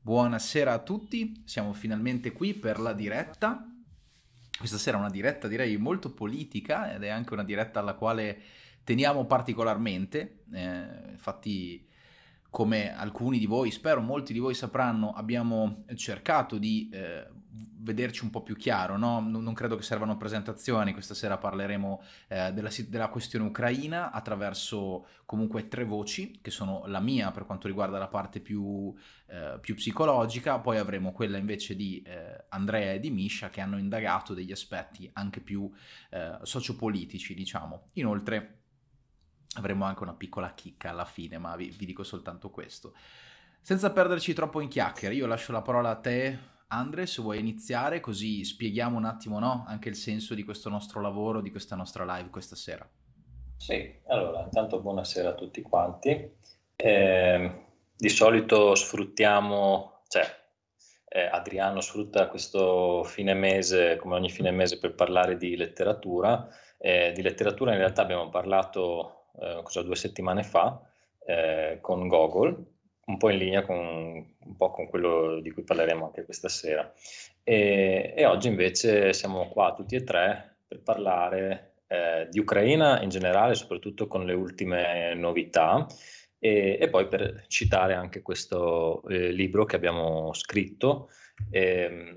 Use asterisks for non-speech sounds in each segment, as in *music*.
Buonasera a tutti, siamo finalmente qui per la diretta. Questa sera è una diretta direi molto politica ed è anche una diretta alla quale teniamo particolarmente. Eh, infatti come alcuni di voi, spero molti di voi sapranno, abbiamo cercato di eh, vederci un po' più chiaro, no? non, non, credo che servano presentazioni, questa sera parleremo eh, della, della, questione ucraina attraverso comunque tre voci, che sono la mia per quanto riguarda la parte più, eh, più psicologica, poi avremo quella invece di eh, Andrea e di Misha che hanno indagato degli aspetti anche più eh, sociopolitici, diciamo. Inoltre avremo anche una piccola chicca alla fine, ma vi, vi, dico soltanto questo. Senza perderci troppo in chiacchiere, io lascio la parola a te, Andre, se vuoi iniziare, così spieghiamo un attimo no, anche il senso di questo nostro lavoro, di questa nostra live questa sera. Sì, allora, intanto buonasera a tutti quanti. Eh, di solito sfruttiamo, cioè eh, Adriano sfrutta questo fine mese, come ogni fine mese, per parlare di letteratura. Eh, di letteratura in realtà abbiamo parlato cosa, due settimane fa eh, con Gogol, un po' in linea con, un po' con quello di cui parleremo anche questa sera. E, e oggi invece siamo qua tutti e tre per parlare eh, di Ucraina in generale, soprattutto con le ultime novità, e, e poi per citare anche questo eh, libro che abbiamo scritto, eh,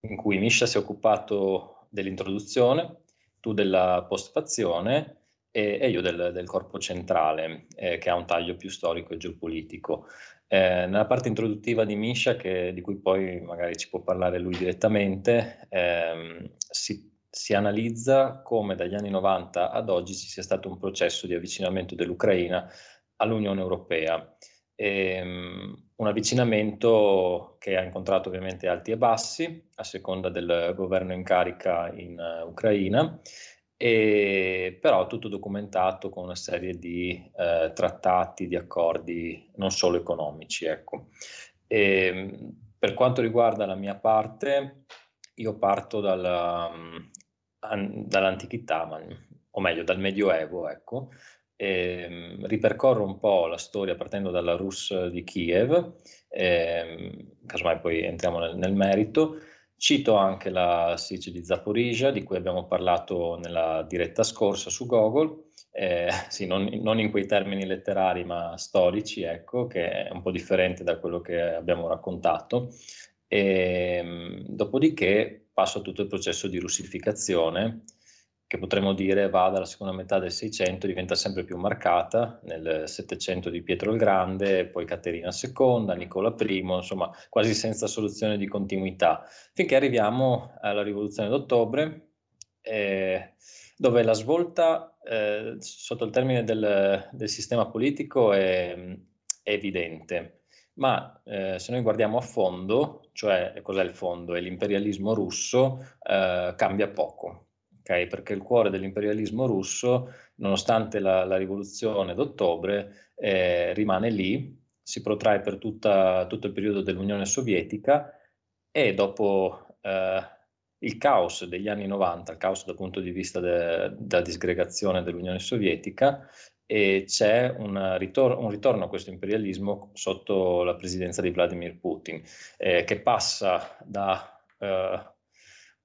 in cui Misha si è occupato dell'introduzione, tu della postfazione e, e io del, del, corpo centrale, eh, che ha un taglio più storico e geopolitico. Eh, nella parte introduttiva di Misha, che, di cui poi magari ci può parlare lui direttamente, ehm, si, si analizza come dagli anni 90 ad oggi ci sia stato un processo di avvicinamento dell'Ucraina all'Unione Europea. E, um, un avvicinamento che ha incontrato ovviamente alti e bassi a seconda del governo in carica in uh, Ucraina e, però tutto documentato con una serie di eh, trattati, di accordi non solo economici. Ecco. E, ehm, per quanto riguarda la mia parte, io parto dalla, an, dall'antichità, ma, o meglio dal Medioevo, ecco, e, ehm, ripercorro un po' la storia partendo dalla Rus di Kiev, e, ehm, casomai poi entriamo nel, nel merito, Cito anche la Siege di Zaporizhia, di cui abbiamo parlato nella diretta scorsa su Google, eh, *laughs* sì, non, non, in quei termini letterari ma storici, ecco, che è un po' differente da quello che abbiamo raccontato. E, ehm, dopodiché passo a tutto il processo di russificazione, che potremmo dire va dalla seconda metà del 600, diventa sempre più marcata, nel 700 di Pietro il Grande, poi Caterina II, Nicola I, insomma quasi senza soluzione di continuità, finché arriviamo alla rivoluzione d'ottobre, eh, dove la svolta eh, sotto il termine del, del sistema politico è, è evidente. Ma eh, se noi guardiamo a fondo, cioè cos'è il fondo? È l'imperialismo russo, eh, cambia poco okay? perché il cuore dell'imperialismo russo, nonostante la, la rivoluzione d'ottobre, eh, rimane lì, si protrae per tutta, tutto il periodo dell'Unione Sovietica e dopo eh, il caos degli anni 90, il caos dal punto di vista de, della disgregazione dell'Unione Sovietica, e c'è un, ritor- un, ritorno a questo imperialismo sotto la presidenza di Vladimir Putin, eh, che passa da eh,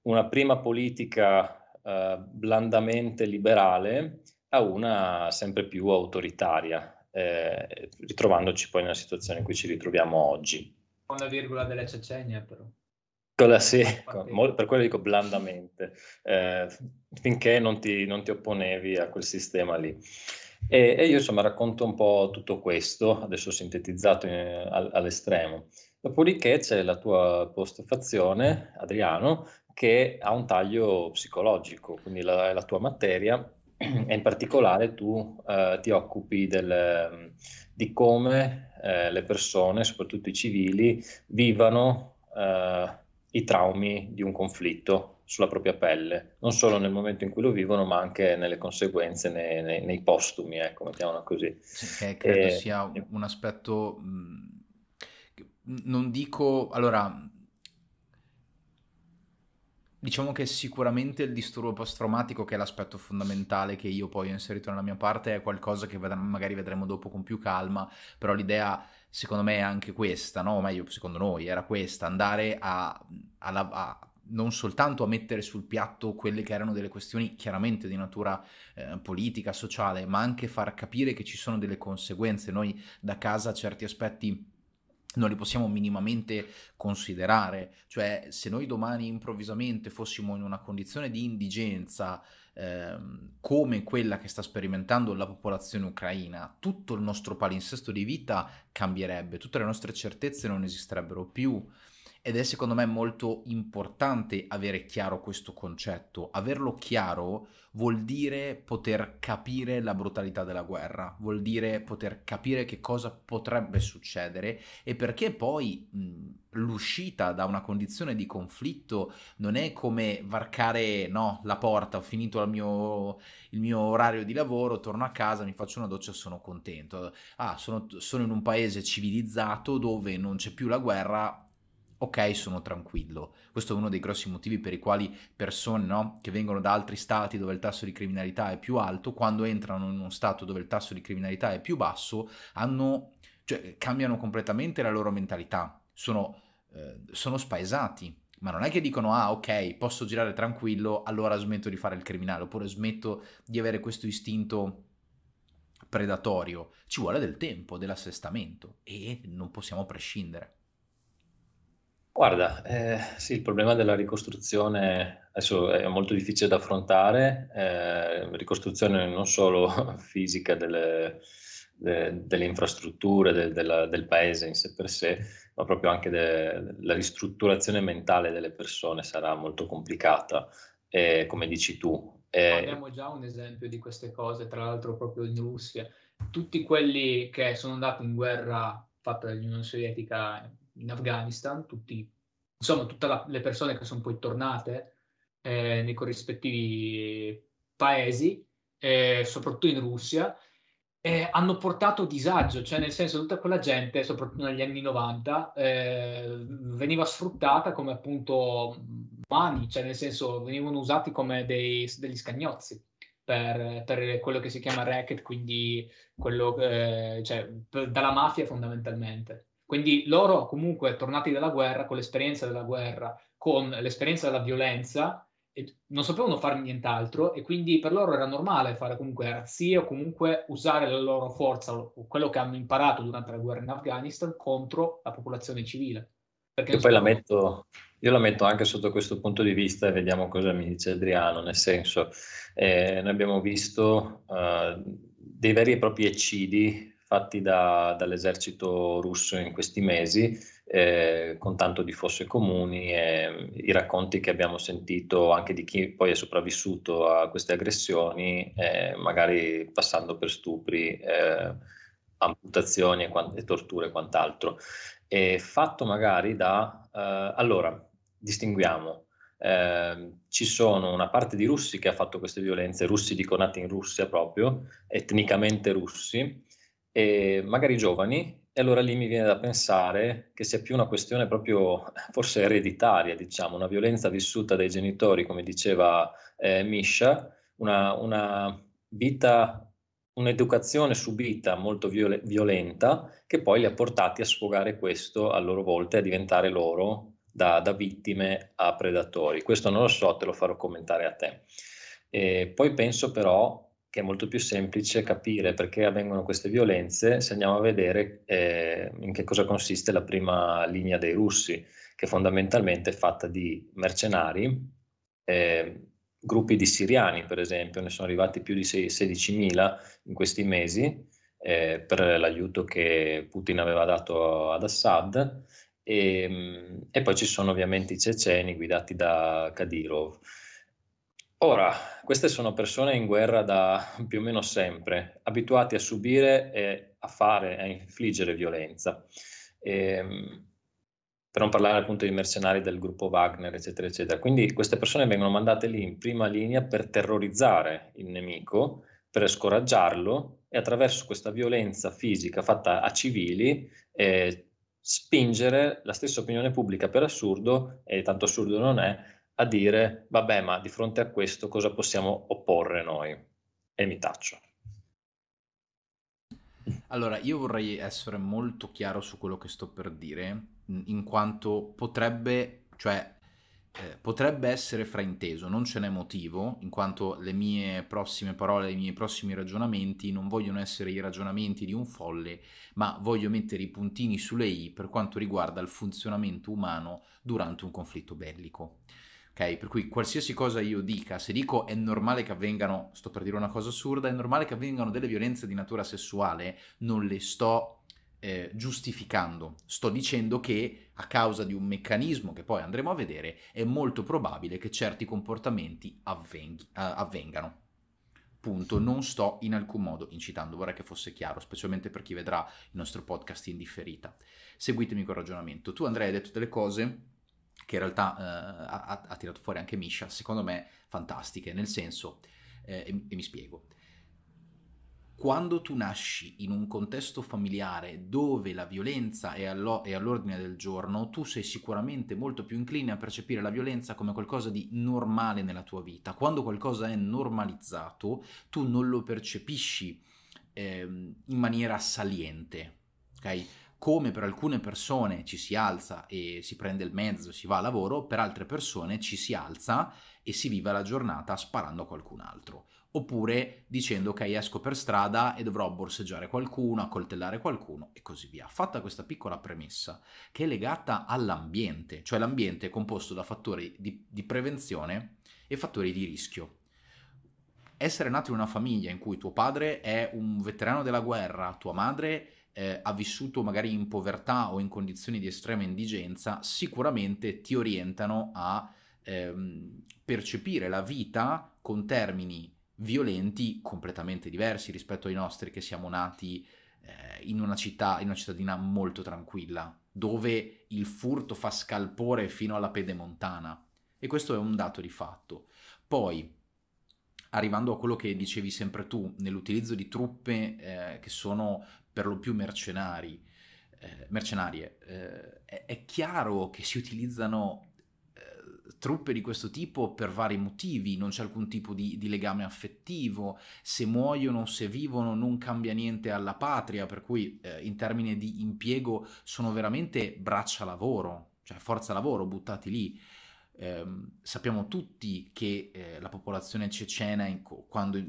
una prima politica eh, blandamente liberale a una sempre più autoritaria, eh, ritrovandoci poi nella situazione in cui ci ritroviamo oggi. Con la virgola della Cecenia però. Con sì, con, per quello dico blandamente, eh, finché non ti, non ti, opponevi a quel sistema lì. E, e, io insomma racconto un po' tutto questo, adesso sintetizzato in, all, all'estremo. Dopodiché c'è la tua postfazione, Adriano, che ha un taglio psicologico, quindi la, la tua materia *clears throat* e in particolare tu eh, ti occupi del, di come eh, le persone, soprattutto i civili, vivano eh, i traumi di un conflitto sulla propria pelle, non solo nel momento in cui lo vivono, ma anche nelle conseguenze, nei, nei, nei postumi, ecco, mettiamola così. Sì, che credo e, sia un aspetto, mh, non dico, allora Diciamo che sicuramente il disturbo post-traumatico, che è l'aspetto fondamentale che io poi ho inserito nella mia parte, è qualcosa che magari vedremo dopo con più calma, però l'idea secondo me è anche questa, no? o meglio secondo noi era questa, andare a, a, a non soltanto a mettere sul piatto quelle che erano delle questioni chiaramente di natura eh, politica, sociale, ma anche far capire che ci sono delle conseguenze. Noi da casa certi aspetti non li possiamo minimamente considerare, cioè se noi domani improvvisamente fossimo in una condizione di indigenza ehm, come quella che sta sperimentando la popolazione ucraina, tutto il nostro palinsesto di vita cambierebbe, tutte le nostre certezze non esisterebbero più ed è secondo me molto importante avere chiaro questo concetto. Averlo chiaro vuol dire poter capire la brutalità della guerra, vuol dire poter capire che cosa potrebbe succedere e perché poi mh, l'uscita da una condizione di conflitto non è come varcare no, la porta, ho finito il mio, il mio, orario di lavoro, torno a casa, mi faccio una doccia e sono contento. Ah, sono, sono in un paese civilizzato dove non c'è più la guerra, ok, sono tranquillo. Questo è uno dei grossi motivi per i quali persone no, che vengono da altri stati dove il tasso di criminalità è più alto, quando entrano in uno stato dove il tasso di criminalità è più basso, hanno, cioè, cambiano completamente la loro mentalità, sono, eh, sono spaesati. Ma non è che dicono, ah ok, posso girare tranquillo, allora smetto di fare il criminale, oppure smetto di avere questo istinto predatorio. Ci vuole del tempo, dell'assestamento e non possiamo prescindere. Guarda, eh, sì, il problema della ricostruzione adesso è molto difficile da affrontare, eh, ricostruzione non solo *laughs* fisica delle, de, delle infrastrutture de, de del paese in sé per sé, ma proprio anche la ristrutturazione mentale delle persone sarà molto complicata, eh, come dici tu. Abbiamo già un esempio di queste cose, tra l'altro proprio in Russia. Tutti quelli che sono andati in guerra fatta dall'Unione Sovietica in Afghanistan, tutti, insomma, tutte le persone che sono poi tornate eh, nei corrispettivi paesi, eh, soprattutto in Russia, eh, hanno portato disagio, cioè nel senso tutta quella gente, soprattutto negli anni 90, eh, veniva sfruttata come appunto mani, cioè nel senso venivano usati come dei, degli scagnozzi. Per, per, quello che si chiama racket, quindi quello, eh, cioè, per, dalla mafia fondamentalmente. Quindi loro comunque tornati dalla guerra, con l'esperienza della guerra, con l'esperienza della violenza, non sapevano fare nient'altro e quindi per loro era normale fare comunque razzie o comunque usare la loro forza o quello che hanno imparato durante la guerra in Afghanistan contro la popolazione civile. Perché io poi la metto, io la metto anche sotto questo punto di vista e vediamo cosa mi dice Adriano, nel senso, eh, noi abbiamo visto uh, dei veri e propri eccidi fatti da, dall'esercito russo in questi mesi, eh, con tanto di fosse comuni e i racconti che abbiamo sentito anche di chi poi è sopravvissuto a queste aggressioni, eh, magari passando per stupri, eh, amputazioni e, e, torture e quant'altro. E fatto magari da... Eh, allora, distinguiamo. Eh, ci sono una parte di russi che ha fatto queste violenze, russi dico nati in Russia proprio, etnicamente russi, e magari giovani, e allora lì mi viene da pensare che sia più una questione proprio forse ereditaria, diciamo, una violenza vissuta dai genitori, come diceva eh, Misha, una, una vita un'educazione subita molto viol- violenta che poi li ha portati a sfogare questo a loro volta e a diventare loro da, da, vittime a predatori. Questo non lo so, te lo farò commentare a te. E poi penso però che è molto più semplice capire perché avvengono queste violenze se andiamo a vedere eh, in che cosa consiste la prima linea dei russi, che fondamentalmente è fatta di mercenari, eh, gruppi di siriani per esempio, ne sono arrivati più di 16.000 in questi mesi eh, per l'aiuto che Putin aveva dato ad Assad e, e poi ci sono ovviamente i ceceni guidati da Kadyrov. Ora, queste sono persone in guerra da più o meno sempre, abituati a subire e a fare, a infliggere violenza. E, ehm, per non parlare appunto dei mercenari del gruppo Wagner, eccetera, eccetera. Quindi queste persone vengono mandate lì in prima linea per terrorizzare il nemico, per scoraggiarlo e attraverso questa violenza fisica fatta a civili eh, spingere la stessa opinione pubblica per assurdo, e tanto assurdo non è, a dire, vabbè, ma di fronte a questo cosa possiamo opporre noi? E mi taccio. Allora, io vorrei essere molto chiaro su quello che sto per dire, in quanto potrebbe, cioè, eh, potrebbe essere frainteso, non ce n'è motivo, in quanto le mie prossime parole, i miei prossimi ragionamenti non vogliono essere i ragionamenti di un folle, ma voglio mettere i puntini sulle i per quanto riguarda il funzionamento umano durante un conflitto bellico. Ok, per cui qualsiasi cosa io dica, se dico è normale che avvengano, sto per dire una cosa assurda, è normale che avvengano delle violenze di natura sessuale, non le sto eh, giustificando, sto dicendo che a causa di un meccanismo che poi andremo a vedere è molto probabile che certi comportamenti avvenghi, avvengano. Punto, non sto in alcun modo incitando, vorrei che fosse chiaro, specialmente per chi vedrà il nostro podcast in differita. Seguitemi col ragionamento. Tu Andrea hai detto delle cose che in realtà eh, ha, ha, tirato fuori anche Misha, secondo me fantastiche, nel senso, eh, e, e mi spiego, quando tu nasci in un contesto familiare dove la violenza è, allo- è, all'ordine del giorno, tu sei sicuramente molto più incline a percepire la violenza come qualcosa di normale nella tua vita. Quando qualcosa è normalizzato, tu non lo percepisci eh, in maniera saliente. Ok? Come per alcune persone ci si alza e si prende il mezzo, si va a lavoro, per altre persone ci si alza e si vive la giornata sparando a qualcun altro. Oppure dicendo ok esco per strada e dovrò borseggiare qualcuno, accoltellare qualcuno e così via. Fatta questa piccola premessa che è legata all'ambiente, cioè l'ambiente è composto da fattori di, di prevenzione e fattori di rischio essere nato in una famiglia in cui tuo padre è un veterano della guerra, tua madre eh, ha vissuto magari in povertà o in condizioni di estrema indigenza, sicuramente ti orientano a ehm, percepire la vita con termini violenti completamente diversi rispetto ai nostri che siamo nati eh, in una città, in una cittadina molto tranquilla, dove il furto fa scalpore fino alla pedemontana. E questo è un dato di fatto. Poi, arrivando a quello che dicevi sempre tu, nell'utilizzo di truppe eh, che sono per lo più mercenari, eh, mercenarie, eh, è, è, chiaro che si utilizzano eh, truppe di questo tipo per vari motivi, non c'è alcun tipo di, di, legame affettivo, se muoiono, se vivono non cambia niente alla patria, per cui eh, in termini di impiego sono veramente braccia lavoro, cioè forza lavoro buttati lì. Eh, sappiamo tutti che eh, la popolazione cecena, quando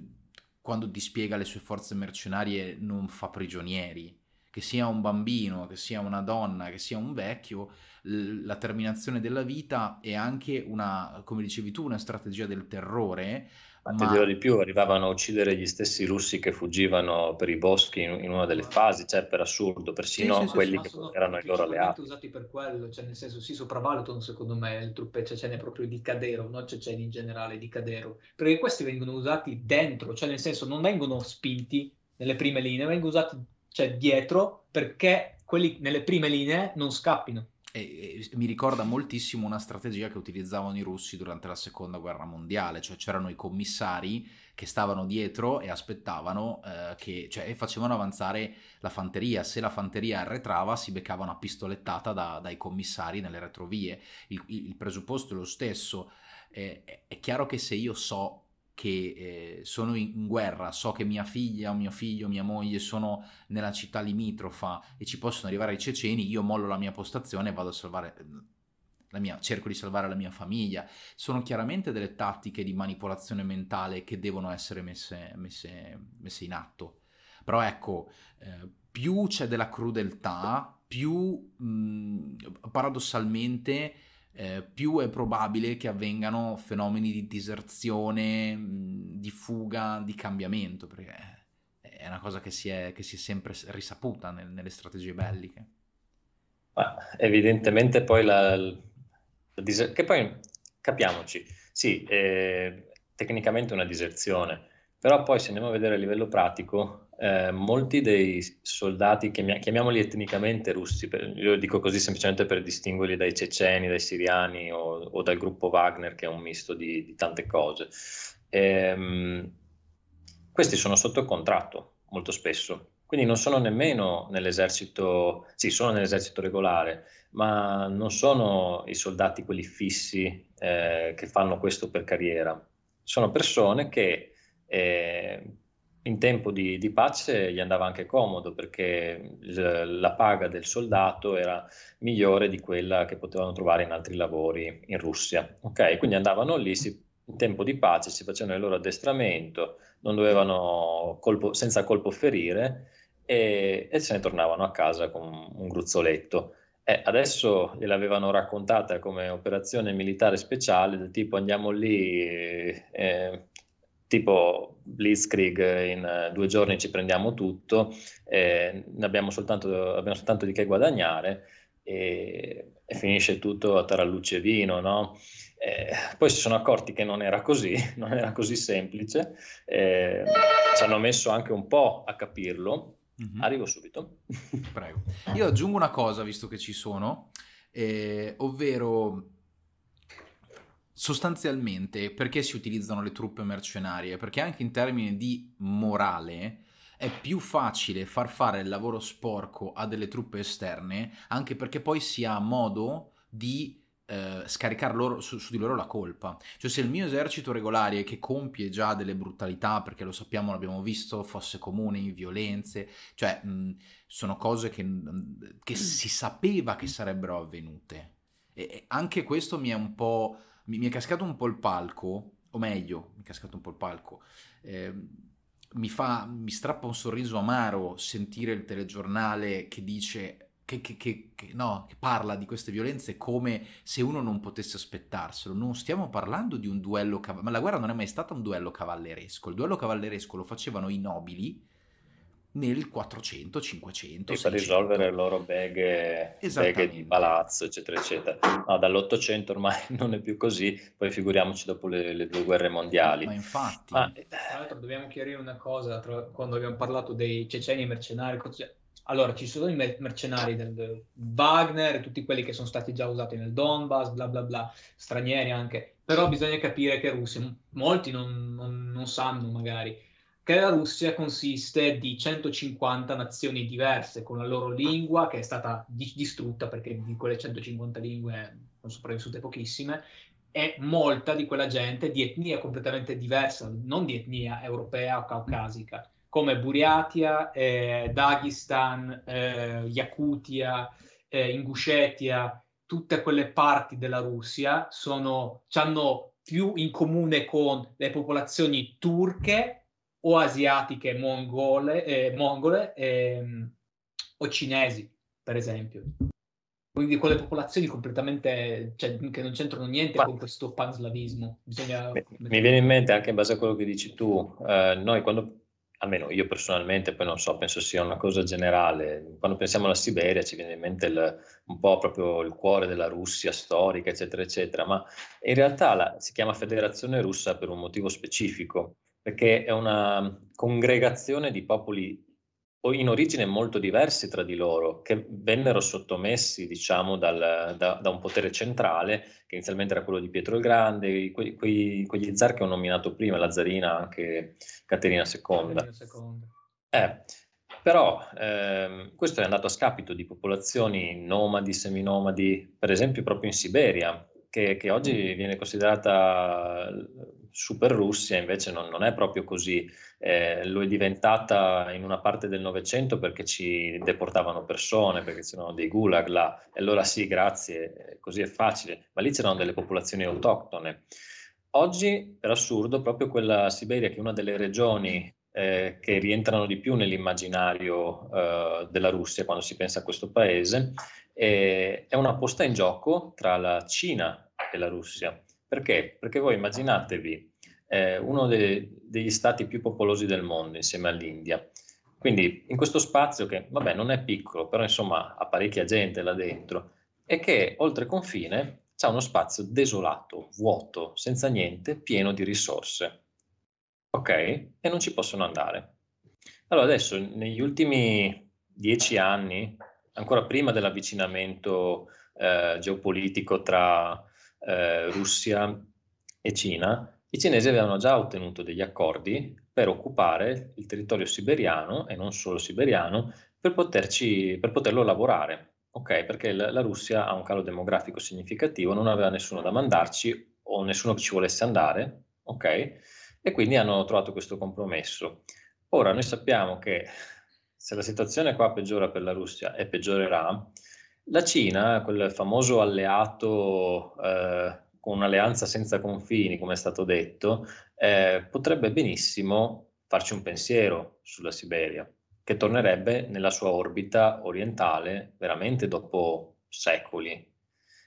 quando dispiega le sue forze mercenarie non fa prigionieri, che sia un bambino, che sia una donna, che sia un vecchio, la terminazione della vita è anche una, come dicevi tu, una strategia del terrore, ma ti dirò di più, arrivavano a uccidere gli stessi russi che fuggivano per i boschi in, in una delle fasi, cioè per assurdo, persino sì, sì, quelli sì, che erano i loro alleati. usati per quello, cioè nel senso si sopravvalutano secondo me le truppe cecene proprio di Cadero, non ceceni in generale, di Cadero, perché questi vengono usati dentro, cioè nel senso non vengono spinti nelle prime linee, vengono usati cioè, dietro perché quelli nelle prime linee non scappino. E, e, mi ricorda moltissimo una strategia che utilizzavano i russi durante la seconda guerra mondiale, cioè c'erano i commissari che stavano dietro e aspettavano eh, che, cioè, e facevano avanzare la fanteria. Se la fanteria arretrava, si beccava una pistolettata da, dai commissari nelle retrovie. Il, il, presupposto è lo stesso. Eh, è chiaro che se io so che eh, sono in, guerra, so che mia figlia, mio figlio, mia moglie sono nella città limitrofa e ci possono arrivare i ceceni, io mollo la mia postazione e vado a salvare la mia, cerco di salvare la mia famiglia. Sono chiaramente delle tattiche di manipolazione mentale che devono essere messe, messe, messe in atto. Però ecco, eh, più c'è della crudeltà, più mh, paradossalmente eh, più è probabile che avvengano fenomeni di diserzione, di fuga, di cambiamento, perché è una cosa che si è, che si è sempre risaputa nel, nelle strategie belliche. Ma evidentemente poi la, la diser- che poi capiamoci, sì, eh, tecnicamente una diserzione, però poi se andiamo a vedere a livello pratico, eh, molti dei soldati, chiamiamoli etnicamente russi, per, io dico così semplicemente per distinguerli dai ceceni, dai siriani o, o dal gruppo Wagner, che è un misto di, di tante cose, ehm, questi sono sotto contratto molto spesso, quindi non sono nemmeno nell'esercito, sì, sono nell'esercito regolare, ma non sono i soldati quelli fissi eh, che fanno questo per carriera. Sono persone che eh, in tempo di, di, pace gli andava anche comodo perché la paga del soldato era migliore di quella che potevano trovare in altri lavori in Russia. Ok, quindi andavano lì, si, in tempo di pace si facevano il loro addestramento, non dovevano colpo, senza colpo ferire e, e, se ne tornavano a casa con un gruzzoletto. Eh, adesso gliel'avevano raccontata come operazione militare speciale, del tipo andiamo lì, eh, tipo Blitzkrieg, in uh, due giorni ci prendiamo tutto, eh, abbiamo soltanto, abbiamo soltanto di che guadagnare e, e finisce tutto a tarallucce e vino, no? Eh, poi si sono accorti che non era così, *laughs* non era così semplice, eh, ci hanno messo anche un po' a capirlo, Mm-hmm. Arrivo subito. Prego. Io aggiungo una cosa, visto che ci sono, eh, ovvero sostanzialmente perché si utilizzano le truppe mercenarie? Perché anche in termini di morale è più facile far fare il lavoro sporco a delle truppe esterne, anche perché poi si ha modo di eh, scaricare loro, su, su, di loro la colpa. Cioè se il mio esercito regolare che compie già delle brutalità, perché lo sappiamo, l'abbiamo visto, fosse comuni, violenze, cioè mh, sono cose che, che, si sapeva che sarebbero avvenute. E, anche questo mi è un po'... Mi, mi, è cascato un po' il palco, o meglio, mi è cascato un po' il palco. Eh, mi, fa, mi strappa un sorriso amaro sentire il telegiornale che dice che, che, che, che, no, che parla di queste violenze come se uno non potesse aspettarselo. Non stiamo parlando di un duello cavalleresco, ma la guerra non è mai stata un duello cavalleresco. Il duello cavalleresco lo facevano i nobili nel 400, 500. E per risolvere le loro beghe, beghe di palazzo, eccetera, eccetera. No, dall'Ottocento ormai *laughs* non è più così, poi figuriamoci dopo le, le due guerre mondiali. Ma infatti... Ma... Tra l'altro dobbiamo chiarire una cosa, tra, quando abbiamo parlato dei ceceni mercenari, allora, ci sono i mercenari del Wagner, tutti quelli che sono stati già usati nel Donbass, bla bla bla, stranieri anche, però bisogna capire che Russia, molti non, non, non sanno magari, che la Russia consiste di 150 nazioni diverse, con la loro lingua che è stata di- distrutta perché di quelle 150 lingue sono sopravvissute pochissime, e molta di quella gente di etnia completamente diversa, non di etnia europea o caucasica come Buriatia, eh, Dagestan, eh, Yakutia, eh, Ingushetia, tutte quelle parti della Russia sono, hanno più in comune con le popolazioni turche o asiatiche mongole, eh, mongole ehm, o cinesi, per esempio. Quindi con le popolazioni completamente, cioè, che non c'entrano niente Ma... con questo panslavismo. Bisogna... Mi, mi viene in mente anche in base a quello che dici tu, eh, noi quando almeno io personalmente, poi non so, penso sia una cosa generale, quando pensiamo alla Siberia ci viene in mente il, un po' proprio il cuore della Russia storica, eccetera, eccetera, ma in realtà la, si chiama Federazione Russa per un motivo specifico, perché è una congregazione di popoli in origine molto diversi tra di loro, che vennero sottomessi, diciamo, dal, da, da, un potere centrale, che inizialmente era quello di Pietro il Grande, quei, quegli zar che ho nominato prima, la zarina anche Caterina II. Caterina II. Eh, però ehm, questo è andato a scapito di popolazioni nomadi, seminomadi, per esempio proprio in Siberia, che, che oggi viene considerata super Russia, invece non, non è proprio così. Eh, lo è diventata in una parte del Novecento perché ci deportavano persone, perché c'erano dei gulag là, e allora sì, grazie, così è facile, ma lì c'erano delle popolazioni autoctone. Oggi, per assurdo, proprio quella Siberia, che è una delle regioni eh, che rientrano di più nell'immaginario eh, della Russia quando si pensa a questo paese, eh, è una posta in gioco tra la Cina e la Russia. Perché? Perché voi immaginatevi eh, uno de- degli stati più popolosi del mondo insieme all'India. Quindi in questo spazio che, vabbè, non è piccolo, però insomma ha parecchia gente là dentro, e che oltre confine c'è uno spazio desolato, vuoto, senza niente, pieno di risorse. Ok? E non ci possono andare. Allora adesso, negli ultimi dieci anni, ancora prima dell'avvicinamento eh, geopolitico tra eh, Russia e Cina, i cinesi avevano già ottenuto degli accordi per occupare il territorio siberiano e non solo siberiano per, poterci, per poterlo lavorare. Ok, perché la, la Russia ha un calo demografico significativo, non aveva nessuno da mandarci o nessuno che ci volesse andare, ok? E quindi hanno trovato questo compromesso. Ora noi sappiamo che se la situazione qua peggiora per la Russia e peggiorerà, la Cina, quel famoso alleato eh, con un'alleanza senza confini, come è stato detto, eh, potrebbe benissimo farci un pensiero sulla Siberia, che tornerebbe nella sua orbita orientale veramente dopo secoli.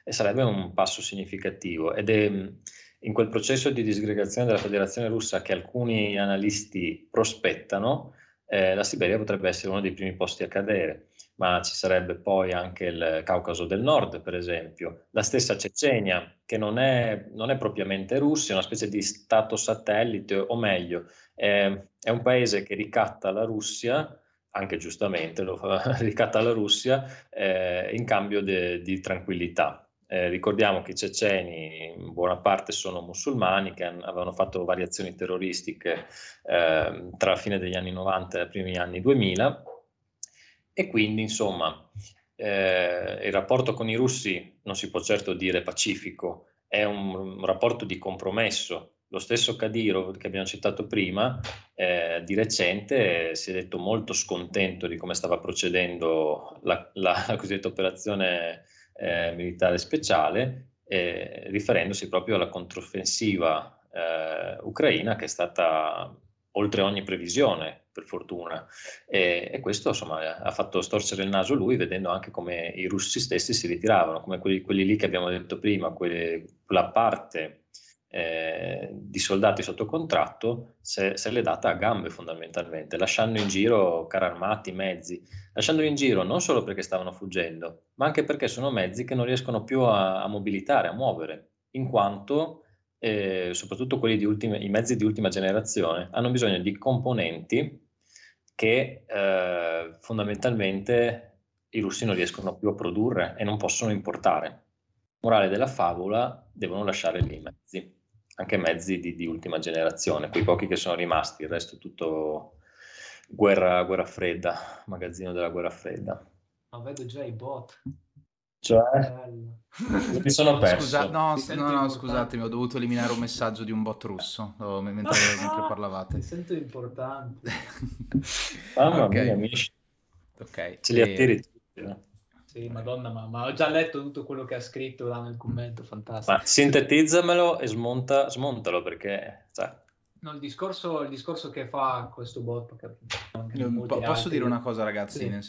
E sarebbe un passo significativo. Ed è in quel processo di disgregazione della Federazione russa che alcuni analisti prospettano, eh, la Siberia potrebbe essere uno dei primi posti a cadere, ma ci sarebbe poi anche il Caucaso del Nord, per esempio, la stessa Cecenia, che non è, non è propriamente Russia, è una specie di stato satellite, o meglio, è, è un paese che ricatta la Russia, anche giustamente lo fa, *laughs* ricatta la Russia, eh, in cambio de, di tranquillità. Eh, ricordiamo che i ceceni in buona parte sono musulmani che avevano fatto variazioni terroristiche eh, tra la fine degli anni 90 e i primi anni 2000 e quindi insomma eh, il rapporto con i russi non si può certo dire pacifico, è un, un rapporto di compromesso. Lo stesso Kadyrov che abbiamo citato prima, eh, di recente si è detto molto scontento di come stava procedendo la, la, la cosiddetta operazione eh, militare speciale, eh, riferendosi proprio alla controffensiva eh, ucraina che è stata oltre ogni previsione, per fortuna. E, e, questo insomma ha fatto storcere il naso lui, vedendo anche come i russi stessi si ritiravano, come quelli, quelli lì che abbiamo detto prima, quelli, quella parte eh, di soldati sotto contratto se, se l'è data a gambe fondamentalmente, lasciando in giro carri armati, mezzi, lasciandoli in giro non solo perché stavano fuggendo, ma anche perché sono mezzi che non riescono più a, a mobilitare, a muovere, in quanto eh, soprattutto ultima, i mezzi di ultima generazione hanno bisogno di componenti che eh, fondamentalmente i russi non riescono più a produrre e non possono importare. Morale della favola, devono lasciare lì i mezzi anche mezzi di, di, ultima generazione, quei pochi che sono rimasti, il resto tutto guerra, guerra fredda, magazzino della guerra fredda. Ma vedo già i bot. Cioè, mi sono perso. Scusa, no, no, no, scusatemi, ho dovuto eliminare un messaggio di un bot russo oh, mentre, *laughs* mentre, parlavate. Mi sento importante. Mamma *laughs* okay. mia, amici. Ok. Ce li e... attiri tutti, no? Sì, madonna, ma, ma, ho già letto tutto quello che ha scritto là nel commento, fantastico. Ma sintetizzamelo e smonta, smontalo perché... Cioè... No, il discorso, il discorso che fa questo bot... Po- posso altri... dire una cosa ragazzi? Sì. Nel,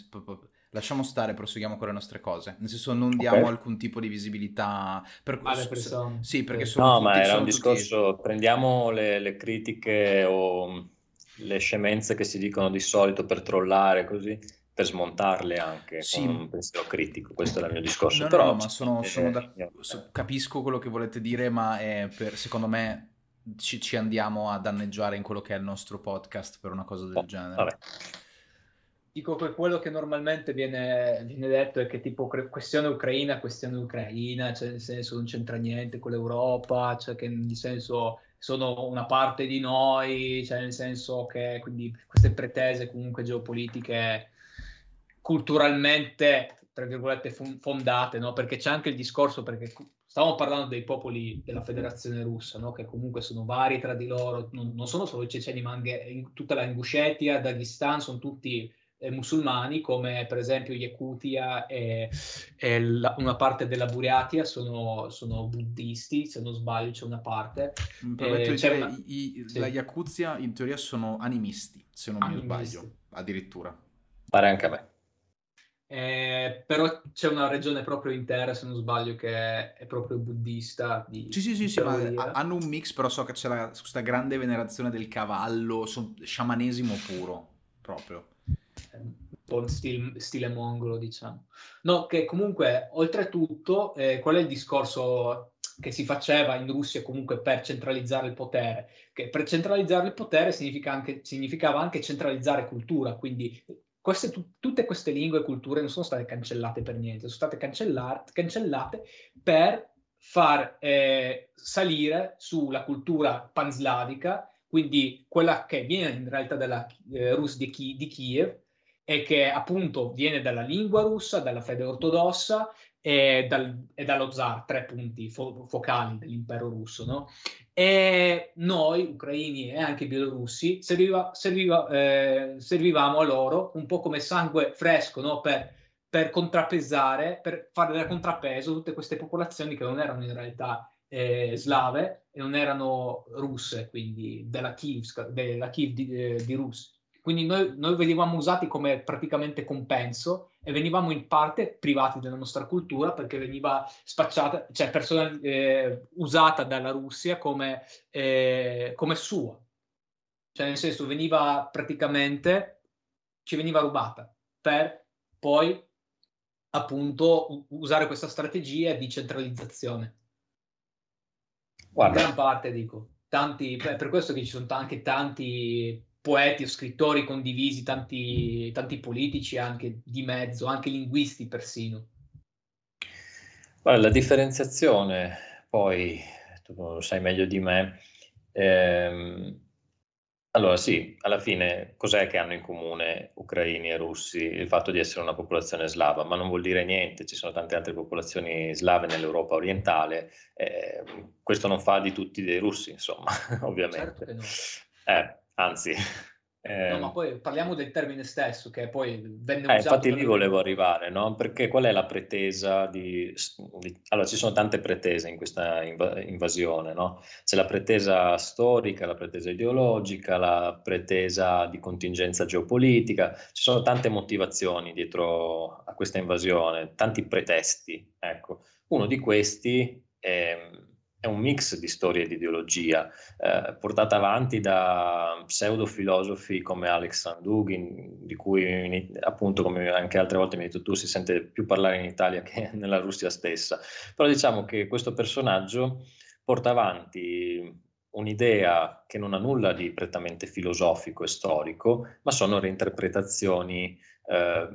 lasciamo stare, proseguiamo con le nostre cose. Nel senso, non diamo okay. alcun tipo di visibilità per alle persone. Sì, perché sono No, tutti, ma era un discorso, tutti... prendiamo le, le, critiche o le scemenze che si dicono di solito per trollare così per smontarle anche sì. con un pensiero critico, questo è il mio discorso. No, Però, no, ma sono, sono da... capisco quello che volete dire, ma per, secondo me ci, ci, andiamo a danneggiare in quello che è il nostro podcast per una cosa del oh, genere. Vabbè. Dico che quello che normalmente viene, viene, detto è che tipo questione ucraina, questione ucraina, cioè nel senso non c'entra niente con l'Europa, cioè che nel senso sono una parte di noi, cioè nel senso che quindi queste pretese comunque geopolitiche culturalmente, tra virgolette, fondate, no? perché c'è anche il discorso, perché stavamo parlando dei popoli della federazione russa, no? che comunque sono vari tra di loro, non, non sono solo i ceceni, ma anche in tutta la Inguscetia, Dagestan, sono tutti eh, musulmani, come per esempio Yakutia e, e la, una parte della Buriatia sono, sono, buddisti, se non sbaglio c'è una parte. Mi permetto eh, di dire, una... i, sì. la Yakuzia in teoria sono animisti, se non animisti. mi sbaglio, addirittura. Pare anche a me. Eh, però c'è una regione proprio intera, se non sbaglio, che è proprio buddista. Di, sì, sì, sì, sì hanno un mix, però so che c'è la, questa grande venerazione del cavallo, son, sciamanesimo puro, proprio. Un po' stile, stile mongolo, diciamo. No, che comunque, oltretutto, eh, qual è il discorso che si faceva in Russia comunque per centralizzare il potere? Che per centralizzare il potere significa anche, significava anche centralizzare cultura, quindi queste, t- tutte queste lingue e culture non sono state cancellate per niente, sono state cancellate, per far eh, salire sulla cultura panslavica quindi quella che viene in realtà dalla eh, Rus di, Ki- di Kiev e che appunto viene dalla lingua russa, dalla fede ortodossa e, dal, e dallo zar, tre punti fo- focali dell'impero russo. No? E noi, ucraini e anche bielorussi, serviva, serviva, eh, servivamo a loro un po' come sangue fresco no? per, per contrappesare, per fare da contrappeso tutte queste popolazioni che non erano in realtà eh, slave e non erano russe, quindi della Kiev, della Kiev di, eh, di Russia. Quindi noi, noi, venivamo usati come praticamente compenso e venivamo in parte privati della nostra cultura perché veniva spacciata, cioè personal, eh, usata dalla Russia come, eh, come sua. Cioè nel senso veniva praticamente, ci veniva rubata per poi appunto usare questa strategia di centralizzazione. Guarda. Gran parte dico, tanti, per questo che ci sono anche tanti poeti o scrittori condivisi, tanti, tanti politici anche di mezzo, anche linguisti persino. Guarda, la differenziazione, poi tu lo sai meglio di me, ehm, allora sì, alla fine cos'è che hanno in comune ucraini e russi? Il fatto di essere una popolazione slava, ma non vuol dire niente, ci sono tante altre popolazioni slave nell'Europa orientale, eh, questo non fa di tutti dei russi, insomma, *laughs* ovviamente. Certo no. eh, Anzi, eh, *laughs* no, ma poi parliamo del termine stesso che poi venne eh, usato. Infatti lì volevo arrivare, no? Perché qual è la pretesa di, di, Allora, ci sono tante pretese in questa inv- invasione, no? C'è la pretesa storica, la pretesa ideologica, la pretesa di contingenza geopolitica, ci sono tante motivazioni dietro a questa invasione, tanti pretesti, ecco. Uno di questi è è un mix di storia e di ideologia, eh, portata avanti da pseudofilosofi come Alex Dugin, di cui appunto, come anche altre volte mi hai detto tu, si sente più parlare in Italia che *laughs* nella Russia stessa. Però diciamo che questo personaggio porta avanti un'idea che non ha nulla di prettamente filosofico e storico, ma sono reinterpretazioni eh,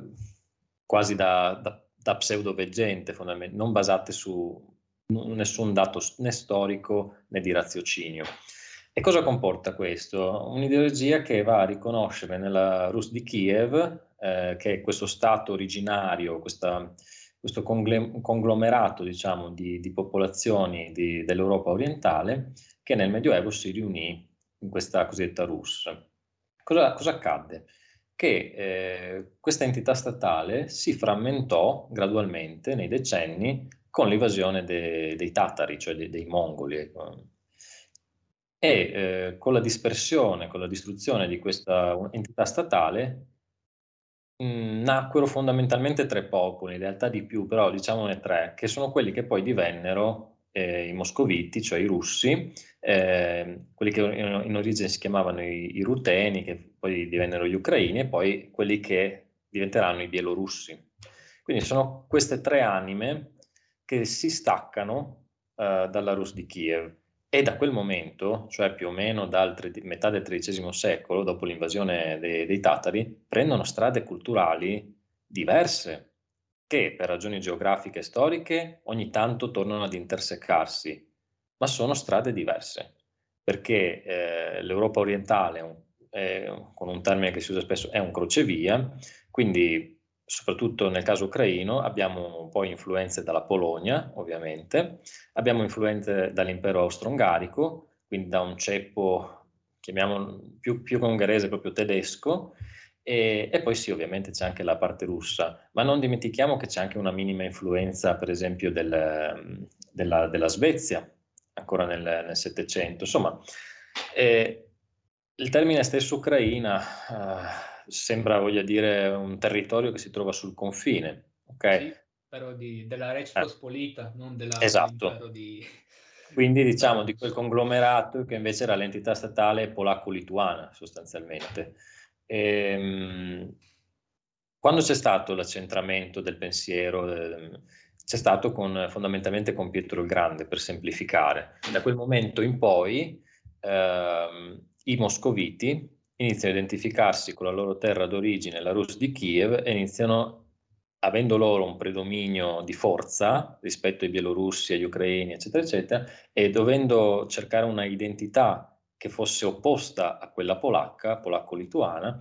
quasi da, da, da pseudo-veggente, non basate su nessun dato né storico né di raziocinio. E cosa comporta questo? Un'ideologia che va a riconoscere nella Rus di Kiev, eh, che è questo stato originario, questa, questo conglomerato diciamo, di, di popolazioni di, dell'Europa orientale, che nel Medioevo si riunì in questa cosiddetta Rus. Cosa, cosa accadde? Che eh, questa entità statale si frammentò gradualmente nei decenni con l'invasione de, dei tatari, cioè dei, dei mongoli. Ecco. E eh, con la dispersione, con la distruzione di questa entità statale, mh, nacquero fondamentalmente tre popoli, in realtà di più, però diciamone tre, che sono quelli che poi divennero eh, i moscoviti, cioè i russi, eh, quelli che in, in, origine si chiamavano i, i, ruteni, che poi divennero gli ucraini, e poi quelli che diventeranno i bielorussi. Quindi sono queste tre anime che si staccano uh, dalla Rus di Kiev. E da quel momento, cioè più o meno dal tre- metà del XIII secolo, dopo l'invasione dei, dei tatari, prendono strade culturali diverse che per ragioni geografiche e storiche ogni tanto tornano ad intersecarsi, ma sono strade diverse, perché eh, l'Europa orientale, è, con un termine che si usa spesso, è un crocevia, quindi soprattutto nel caso ucraino, abbiamo un po' influenze dalla Polonia, ovviamente, abbiamo influenze dall'impero austro-ungarico, quindi da un ceppo, chiamiamolo più, più ungherese, proprio tedesco, e, e, poi sì, ovviamente c'è anche la parte russa, ma non dimentichiamo che c'è anche una minima influenza, per esempio, del, della, della, Svezia, ancora nel Settecento. Insomma, eh, il termine stesso Ucraina... Eh, sembra, voglia dire, un territorio che si trova sul confine. ok? Sì, però di, della Rex eh. Pospolita, non della esatto. di... *laughs* Quindi diciamo di quel conglomerato che invece era l'entità statale polacco-lituana sostanzialmente. E, ehm, quando c'è stato l'accentramento del pensiero, eh, c'è stato con, fondamentalmente con Pietro il Grande, per semplificare. Da quel momento in poi eh, i moscoviti, iniziano a identificarsi con la loro terra d'origine, la Rus di Kiev, e iniziano, avendo loro un predominio di forza rispetto ai bielorussi, agli ucraini, eccetera, eccetera, e dovendo cercare una identità che fosse opposta a quella polacca, polacco-lituana,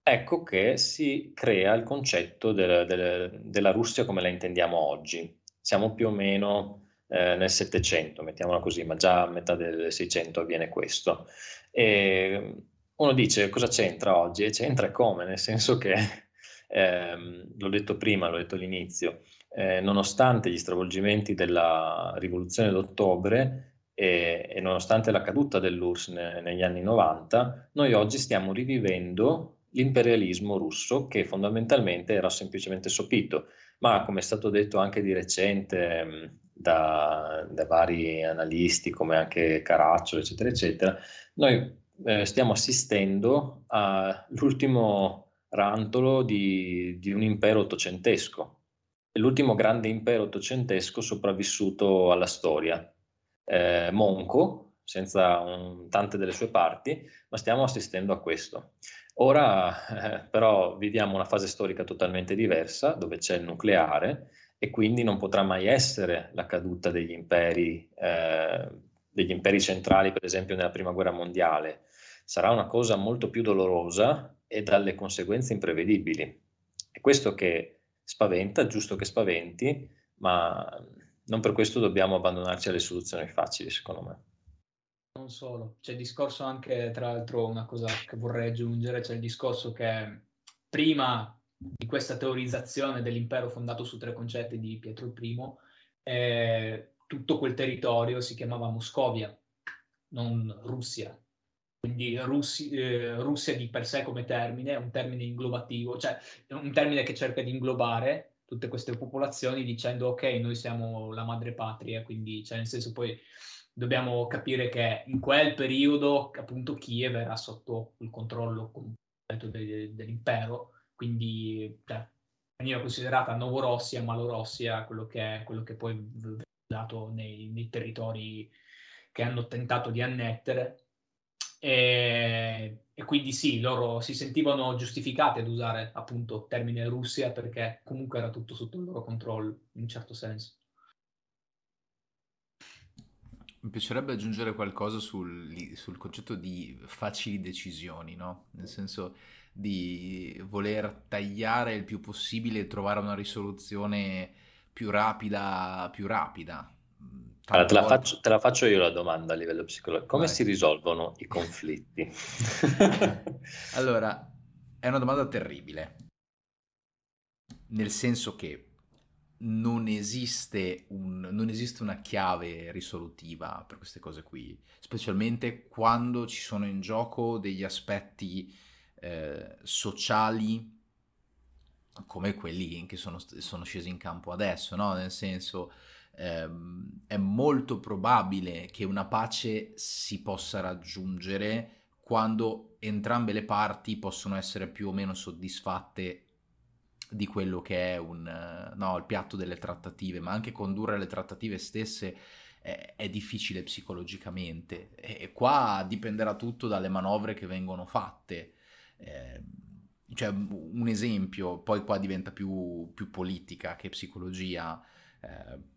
ecco che si crea il concetto del, del, della Russia come la intendiamo oggi. Siamo più o meno eh, nel Settecento, mettiamola così, ma già a metà del Seicento avviene questo. E uno dice cosa c'entra oggi? E c'entra come? Nel senso che, *laughs* ehm, l'ho detto prima, l'ho detto all'inizio, eh, nonostante gli stravolgimenti della rivoluzione d'ottobre, e, e, nonostante la caduta dell'URSS ne, negli anni 90, noi oggi stiamo rivivendo l'imperialismo russo che fondamentalmente era semplicemente sopito, ma come è stato detto anche di recente mm, da, da vari analisti come anche Caracciolo, eccetera, eccetera, noi eh, stiamo assistendo all'ultimo rantolo di, di un impero ottocentesco, l'ultimo grande impero ottocentesco sopravvissuto alla storia eh, monco, senza un, tante delle sue parti, ma stiamo assistendo a questo. Ora eh, però viviamo una fase storica totalmente diversa, dove c'è il nucleare e quindi non potrà mai essere la caduta degli imperi, eh, degli imperi centrali, per esempio nella Prima Guerra Mondiale. Sarà una cosa molto più dolorosa e dalle conseguenze imprevedibili. È questo che spaventa, giusto che spaventi, ma non per questo dobbiamo abbandonarci alle soluzioni facili, secondo me. Non solo, c'è il discorso anche, tra l'altro, una cosa che vorrei aggiungere, c'è il discorso che prima di questa teorizzazione dell'impero fondato su tre concetti di Pietro I, eh, tutto quel territorio si chiamava Moscovia, non Russia. Quindi Russi, eh, Russia di per sé come termine è un termine inglobativo, cioè un termine che cerca di inglobare tutte queste popolazioni dicendo ok, noi siamo la madre patria, quindi cioè nel senso poi dobbiamo capire che in quel periodo appunto Kiev era sotto il controllo completo de- dell'impero, quindi cioè, veniva considerata Novorossia, Malorossia, quello che, è, quello che poi è dato nei, nei territori che hanno tentato di annettere e, e, quindi sì, loro si sentivano giustificati ad usare appunto il termine Russia perché comunque era tutto sotto il loro controllo, in un certo senso. Mi piacerebbe aggiungere qualcosa sul, sul concetto di facili decisioni, no? Nel senso di voler tagliare il più possibile e trovare una risoluzione più rapida, più rapida. Allora, te la, faccio, te la, faccio, io la domanda a livello psicologico. Come Vai. si risolvono i conflitti? *laughs* allora, è una domanda terribile. Nel senso che non esiste, un, non esiste una chiave risolutiva per queste cose qui, specialmente quando ci sono in gioco degli aspetti eh, sociali come quelli che sono, sono scesi in campo adesso, no? Nel senso ehm, è molto probabile che una pace si possa raggiungere quando entrambe le parti possono essere più o meno soddisfatte di quello che è un, no, il piatto delle trattative, ma anche condurre le trattative stesse è, è difficile psicologicamente e, qua dipenderà tutto dalle manovre che vengono fatte. Eh, cioè, un esempio, poi qua diventa più, più politica che psicologia. Eh,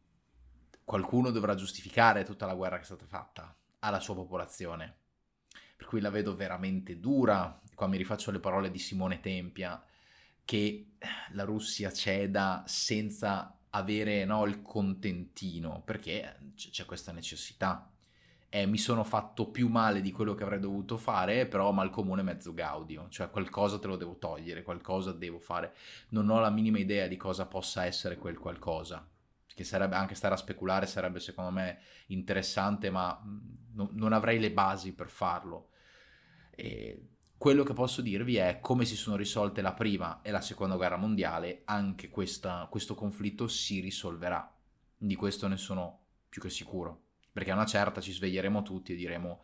qualcuno dovrà giustificare tutta la guerra che è stata fatta alla sua popolazione. Per cui la vedo veramente dura. Qua mi rifaccio le parole di Simone Tempia, che la Russia ceda senza avere no, il contentino, perché c'è questa necessità. Eh, mi sono fatto più male di quello che avrei dovuto fare, però mal comune mezzo gaudio, cioè qualcosa te lo devo togliere, qualcosa devo fare. Non ho la minima idea di cosa possa essere quel qualcosa che sarebbe anche stare a speculare sarebbe secondo me interessante, ma no, non avrei le basi per farlo. E quello che posso dirvi è come si sono risolte la prima e la seconda guerra mondiale, anche questa, questo conflitto si risolverà. Di questo ne sono più che sicuro, perché a una certa ci sveglieremo tutti e diremo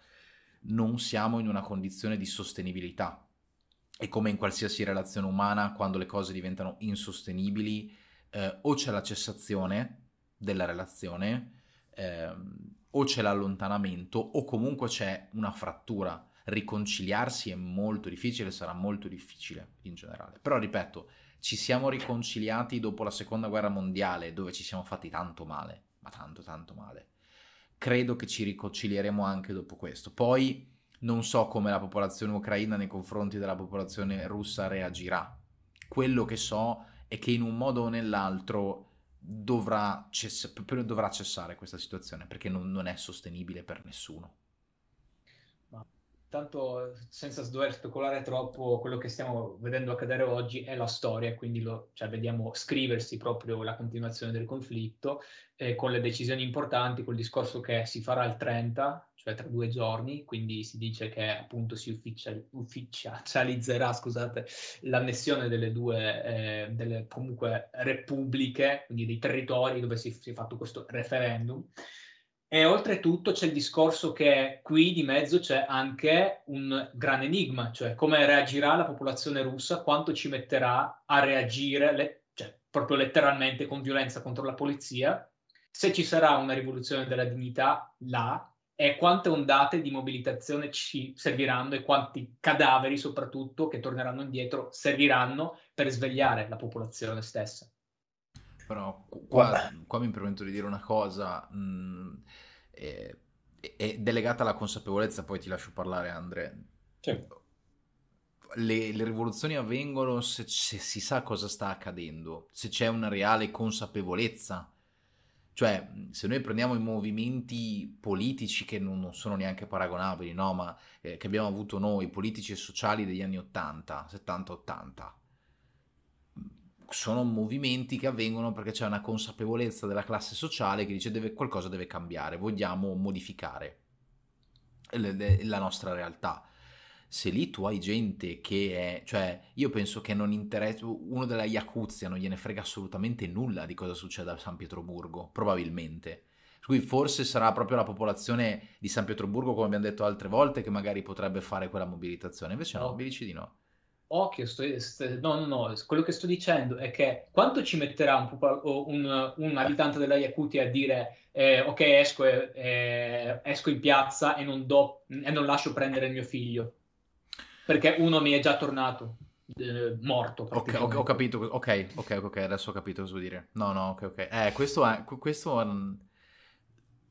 non siamo in una condizione di sostenibilità. E come in qualsiasi relazione umana, quando le cose diventano insostenibili, eh, o c'è la cessazione della relazione, ehm, o c'è l'allontanamento o comunque c'è una frattura. Riconciliarsi è molto difficile, sarà molto difficile in generale. Però ripeto, ci siamo riconciliati dopo la seconda guerra mondiale dove ci siamo fatti tanto male, ma tanto tanto male. credo che ci riconcilieremo anche dopo questo. Poi non so come la popolazione ucraina nei confronti della popolazione russa reagirà. Quello che so è che in un modo o nell'altro dovrà, cess- dovrà cessare questa situazione perché non, non è sostenibile per nessuno. Tanto senza dover speculare troppo, quello che stiamo vedendo accadere oggi è la storia, quindi lo, cioè, vediamo scriversi proprio la continuazione del conflitto eh, con le decisioni importanti, col discorso che si farà il 30, cioè tra due giorni, quindi si dice che appunto si ufficial- ufficializzerà scusate, l'annessione delle due eh, delle comunque repubbliche, quindi dei territori dove si, si è fatto questo referendum. E oltretutto c'è il discorso che qui di mezzo c'è anche un gran enigma, cioè come reagirà la popolazione russa, quanto ci metterà a reagire, le, cioè, proprio letteralmente con violenza contro la polizia, se ci sarà una rivoluzione della dignità là e quante ondate di mobilitazione ci serviranno e quanti cadaveri soprattutto che torneranno indietro serviranno per svegliare la popolazione stessa. Però qua, qua mi permetto di dire una cosa, mh, mm, è, è, delegata alla consapevolezza, poi ti lascio parlare Andre. Sì. Le, le, rivoluzioni avvengono se, se, si sa cosa sta accadendo, se c'è una reale consapevolezza. Cioè, se noi prendiamo i movimenti politici che non, non sono neanche paragonabili, no? ma eh, che abbiamo avuto noi, politici e sociali degli anni 80, 70-80, sono movimenti che avvengono perché c'è una consapevolezza della classe sociale che dice deve, qualcosa deve cambiare, vogliamo modificare la nostra realtà. Se lì tu hai gente che è, cioè io penso che non interessa, uno della Yakuzia non gliene frega assolutamente nulla di cosa succede a San Pietroburgo, probabilmente. Qui forse sarà proprio la popolazione di San Pietroburgo, come abbiamo detto altre volte, che magari potrebbe fare quella mobilitazione, invece no, no. mi dici di no. Occhio, sto, sto, no, no, no, quello che sto dicendo è che quanto ci metterà un, un, un abitante della Yakutia a dire eh, ok, esco, eh, esco, in piazza e non, do, e non, lascio prendere il mio figlio, perché uno mi è già tornato eh, morto. Ok, ho, ho capito, ok, ok, ok, adesso ho capito cosa vuol dire. No, no, ok, ok. Eh, questo è... Questo è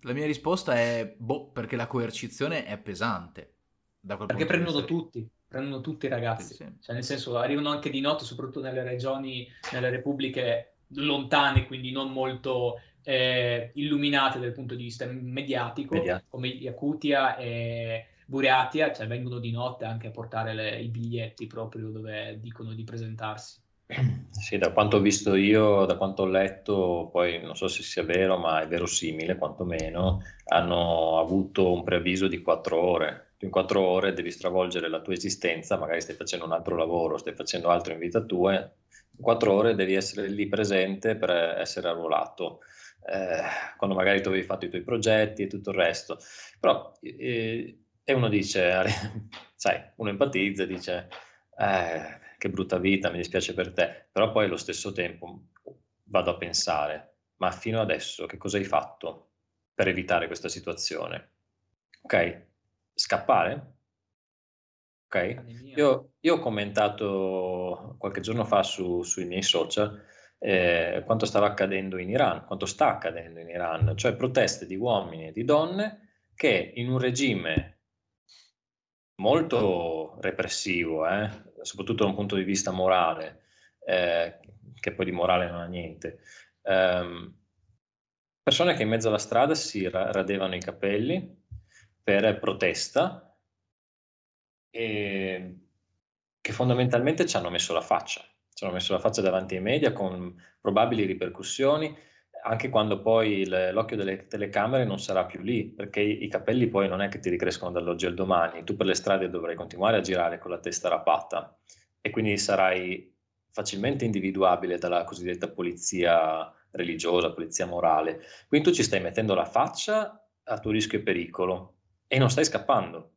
la mia risposta è, boh, perché la coercizione è pesante. perché prendono tutti prendono tutti i ragazzi, sì, sì. Cioè, nel senso arrivano anche di notte, soprattutto nelle regioni, nelle repubbliche lontane, quindi non molto eh, illuminate dal punto di vista mediatico, Mediati. come Yakutia e Buriatia, cioè vengono di notte anche a portare le, i biglietti proprio dove dicono di presentarsi. *clears throat* Sì, da quanto ho visto io, da quanto ho letto, poi non so se sia vero, ma è verosimile quantomeno, hanno avuto un preavviso di quattro ore in quattro ore devi stravolgere la tua esistenza, magari stai facendo un altro lavoro, stai facendo altro in vita tua, in quattro ore devi essere lì presente per essere arruolato, eh, quando magari tu avevi fatto i tuoi progetti e tutto il resto. Però, eh, e uno dice, *laughs* sai, uno empatizza e dice, eh, che brutta vita, mi dispiace per te, però poi allo stesso tempo vado a pensare, ma fino adesso che cosa hai fatto per evitare questa situazione? Ok? scappare. Ok? Io, io, ho commentato qualche giorno fa su, sui miei social eh, quanto stava accadendo in Iran, quanto sta accadendo in Iran, cioè proteste di uomini e di donne che in un regime molto repressivo, eh, soprattutto da un punto di vista morale, eh, che poi di morale non ha niente, ehm, persone che in mezzo alla strada si radevano i capelli, per protesta e che fondamentalmente ci hanno messo la faccia, ci hanno messo la faccia davanti ai media con probabili ripercussioni, anche quando poi il, l'occhio delle telecamere non sarà più lì, perché i, i, capelli poi non è che ti ricrescono dall'oggi al domani, tu per le strade dovrai continuare a girare con la testa rapata e quindi sarai facilmente individuabile dalla cosiddetta polizia religiosa, polizia morale. Quindi tu ci stai mettendo la faccia a tuo rischio e pericolo e non stai scappando.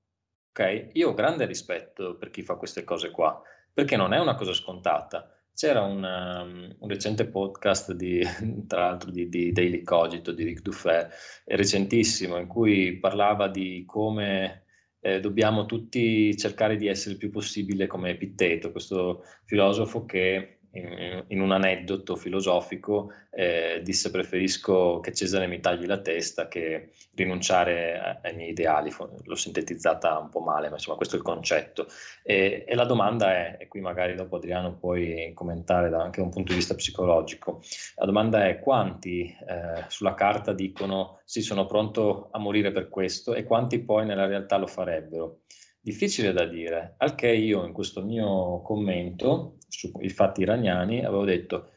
Ok? Io ho grande rispetto per chi fa queste cose qua, perché non è una cosa scontata. C'era una, um, un recente podcast di, *laughs* tra l'altro di, di, Daily Cogito di Rick Duffet, recentissimo, in cui parlava di come eh, dobbiamo tutti cercare di essere il più possibile come Epitteto, questo filosofo che in, un aneddoto filosofico, eh, disse preferisco che Cesare mi tagli la testa che rinunciare ai miei ideali. L'ho sintetizzata un po' male, ma insomma questo è il concetto. E, e la domanda è, e qui magari dopo Adriano puoi commentare da anche da un punto di vista psicologico, la domanda è quanti eh, sulla carta dicono sì sono pronto a morire per questo e quanti poi nella realtà lo farebbero. Difficile da dire, al che io in questo mio commento sui fatti iraniani avevo detto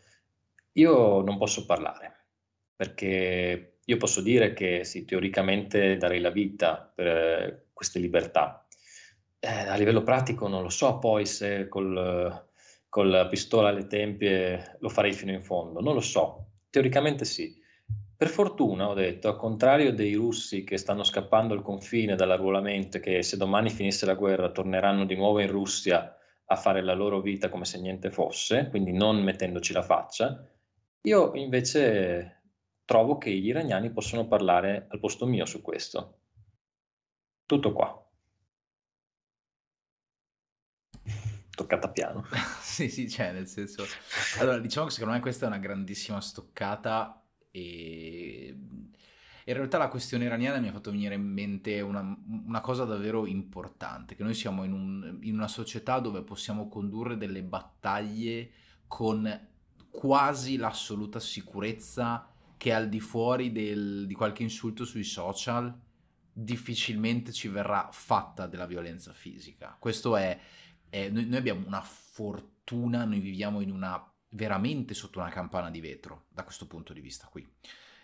io non posso parlare perché io posso dire che sì, teoricamente darei la vita per eh, queste libertà. Eh, a livello pratico non lo so poi se col, con la pistola alle tempie lo farei fino in fondo, non lo so, teoricamente sì. Per fortuna, ho detto, al contrario dei russi che stanno scappando al confine dall'arruolamento che se domani finisse la guerra torneranno di nuovo in Russia a fare la loro vita come se niente fosse, quindi non mettendoci la faccia, io invece trovo che gli iraniani possono parlare al posto mio su questo. Tutto qua. Toccata piano. *laughs* sì, sì, cioè, nel senso... Allora, diciamo che secondo me questa è una grandissima stoccata e in realtà la questione iraniana mi ha fatto venire in mente una, una cosa davvero importante, che noi siamo in, un, in, una società dove possiamo condurre delle battaglie con quasi l'assoluta sicurezza che al di fuori del, di qualche insulto sui social difficilmente ci verrà fatta della violenza fisica. Questo è, è noi, noi abbiamo una fortuna, noi viviamo in una veramente sotto una campana di vetro da questo punto di vista qui.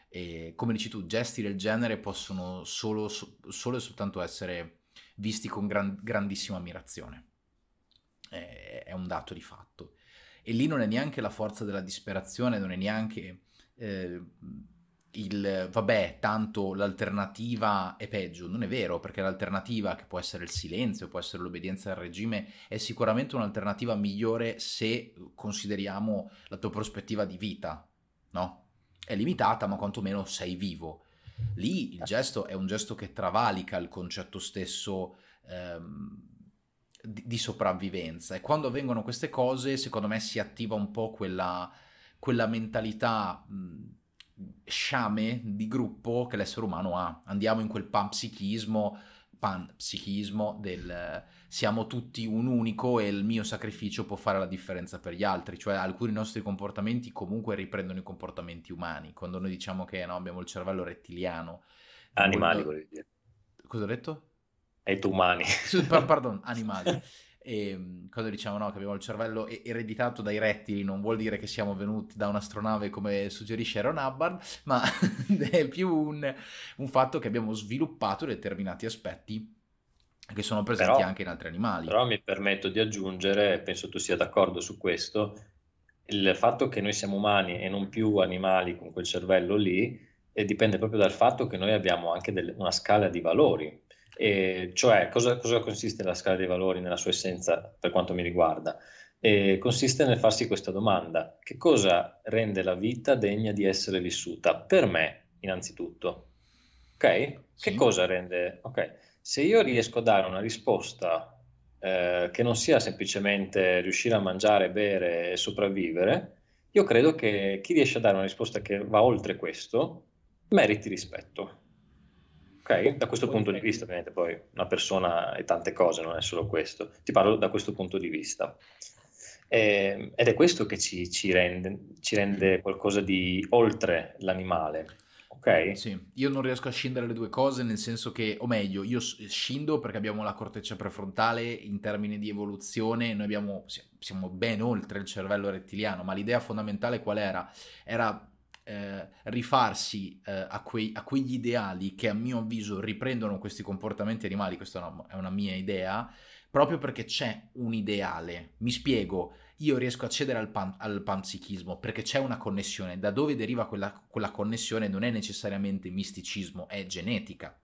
E come dici tu, gesti del genere possono solo, solo e soltanto essere visti con gran, grandissima ammirazione. È, è, un dato di fatto. E lì non è neanche la forza della disperazione, non è neanche eh, il vabbè, tanto l'alternativa è peggio. Non è vero, perché l'alternativa, che può essere il silenzio, può essere l'obbedienza al regime, è sicuramente un'alternativa migliore se consideriamo la tua prospettiva di vita, no? È limitata, ma quantomeno sei vivo. Lì il gesto è un gesto che travalica il concetto stesso ehm, di, di, sopravvivenza. E quando avvengono queste cose, secondo me si attiva un po' quella, quella mentalità. Mh, sciame di gruppo che l'essere umano ha. Andiamo in quel panpsichismo, panpsichismo del siamo tutti un unico e il mio sacrificio può fare la differenza per gli altri, cioè alcuni nostri comportamenti comunque riprendono i comportamenti umani. Quando noi diciamo che no, abbiamo il cervello rettiliano. Animali, volevi dire. Cosa ho detto? E tu umani. Pardon, *laughs* animali. E ehm, quando diciamo no, che abbiamo il cervello ereditato dai rettili, non vuol dire che siamo venuti da un'astronave come suggerisce Aaron Hubbard, ma *laughs* è più un, un fatto che abbiamo sviluppato determinati aspetti che sono presenti però, anche in altri animali. Però mi permetto di aggiungere, penso tu sia d'accordo su questo, il fatto che noi siamo umani e non più animali con quel cervello lì eh, dipende proprio dal fatto che noi abbiamo anche del, una scala di valori. E cioè, cosa, cosa, consiste la scala dei valori nella sua essenza per quanto mi riguarda? E consiste nel farsi questa domanda: che cosa rende la vita degna di essere vissuta? Per me, innanzitutto. Ok? Sì. Che cosa rende? Ok, se io riesco a dare una risposta eh, che non sia semplicemente riuscire a mangiare, bere e sopravvivere, io credo che chi riesce a dare una risposta che va oltre questo meriti rispetto. Ok? Da questo punto di vista, ovviamente, poi una persona è tante cose, non è solo questo. Ti parlo da questo punto di vista. Eh, ed è questo che ci, ci, rende, ci rende qualcosa di oltre l'animale. Ok? Sì, io non riesco a scindere le due cose, nel senso che, o meglio, io scindo perché abbiamo la corteccia prefrontale in termini di evoluzione, noi abbiamo, siamo ben oltre il cervello rettiliano, ma l'idea fondamentale qual era? Era eh, rifarsi eh, a, quei, a, quegli ideali che a mio avviso riprendono questi comportamenti animali, questa è una, è una mia idea, proprio perché c'è un ideale. Mi spiego, io riesco a accedere al, pan, al panpsichismo perché c'è una connessione. Da dove deriva quella, quella connessione non è necessariamente misticismo, è genetica.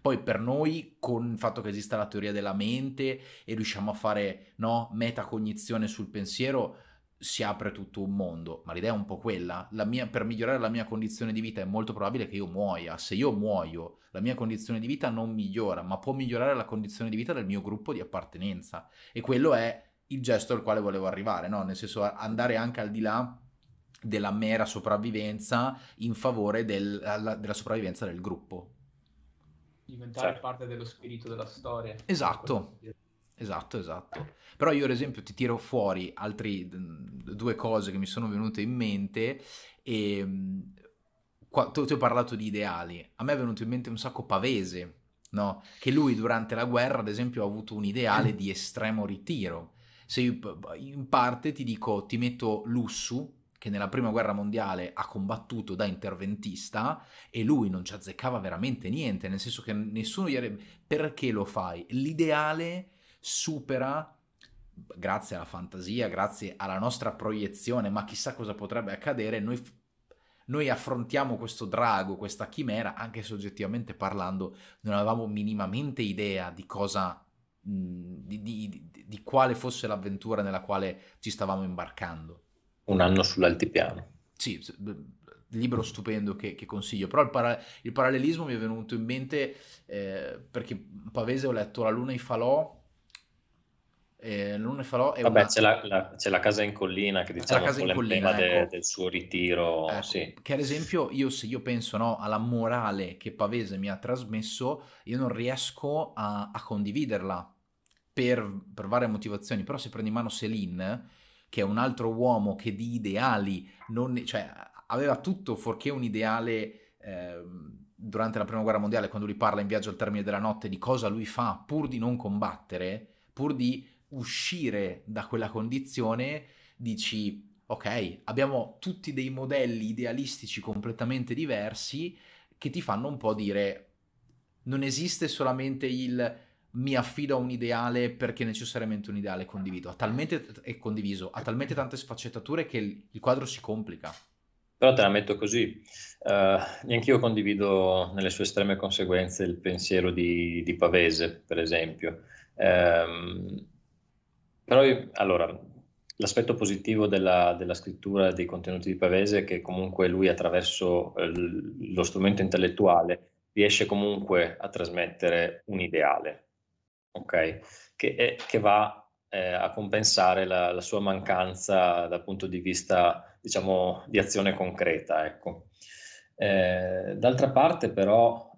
Poi per noi, con il fatto che esista la teoria della mente e riusciamo a fare no, metacognizione sul pensiero, si apre tutto un mondo, ma l'idea è un po' quella. Mia, per migliorare la mia condizione di vita è molto probabile che io muoia. Se io muoio, la mia condizione di vita non migliora, ma può migliorare la condizione di vita del mio gruppo di appartenenza. E quello è il gesto al quale volevo arrivare, no? nel senso andare anche al di là della mera sopravvivenza in favore del, della sopravvivenza del gruppo. Diventare certo. parte dello spirito della storia. Esatto, esatto, esatto. Però io ad esempio ti tiro fuori altre due cose che mi sono venute in mente e qua, tu, tu hai parlato di ideali, a me è venuto in mente un sacco Pavese, no? che lui durante la guerra ad esempio ha avuto un ideale di estremo ritiro. Se io in parte ti dico, ti metto Lussu, che nella prima guerra mondiale ha combattuto da interventista e lui non ci azzeccava veramente niente, nel senso che nessuno gli avrebbe... Perché lo fai? L'ideale supera, grazie alla fantasia, grazie alla nostra proiezione, ma chissà cosa potrebbe accadere, noi, noi affrontiamo questo drago, questa chimera, anche se oggettivamente parlando non avevamo minimamente idea di cosa... Di, di, di, quale fosse l'avventura nella quale ci stavamo imbarcando un anno sull'altipiano. Sì, libro stupendo che, che consiglio, però il, para- il, parallelismo mi è venuto in mente eh, perché Pavese ho letto La Luna e i Falò, eh, Luna e Falò è Vabbè, una... c'è, la, la, c'è, la, casa in collina che diciamo è l'emblema de, ecco. del suo ritiro. Ecco, sì. Che ad esempio io se io penso no, alla morale che Pavese mi ha trasmesso, io non riesco a, a condividerla per, per, varie motivazioni, però se prendi in mano Céline che è un altro uomo che di ideali non, cioè, aveva tutto fuorché un ideale eh, durante la prima guerra mondiale, quando lui parla in viaggio al termine della notte di cosa lui fa pur di non combattere, pur di uscire da quella condizione, dici ok, abbiamo tutti dei modelli idealistici completamente diversi che ti fanno un po' dire non esiste solamente il mi affido a un ideale perché necessariamente un ideale condivido, talmente, è condiviso, ha talmente tante sfaccettature che il, quadro si complica. Però te la metto così, uh, neanch'io condivido nelle sue estreme conseguenze il pensiero di, di Pavese, per esempio. Um, però, allora, l'aspetto positivo della, della, scrittura dei contenuti di Pavese è che comunque lui attraverso eh, lo strumento intellettuale riesce comunque a trasmettere un ideale, ok? Che, è, che va eh, a compensare la, la, sua mancanza dal punto di vista, diciamo, di azione concreta, ecco. Eh, d'altra parte, però,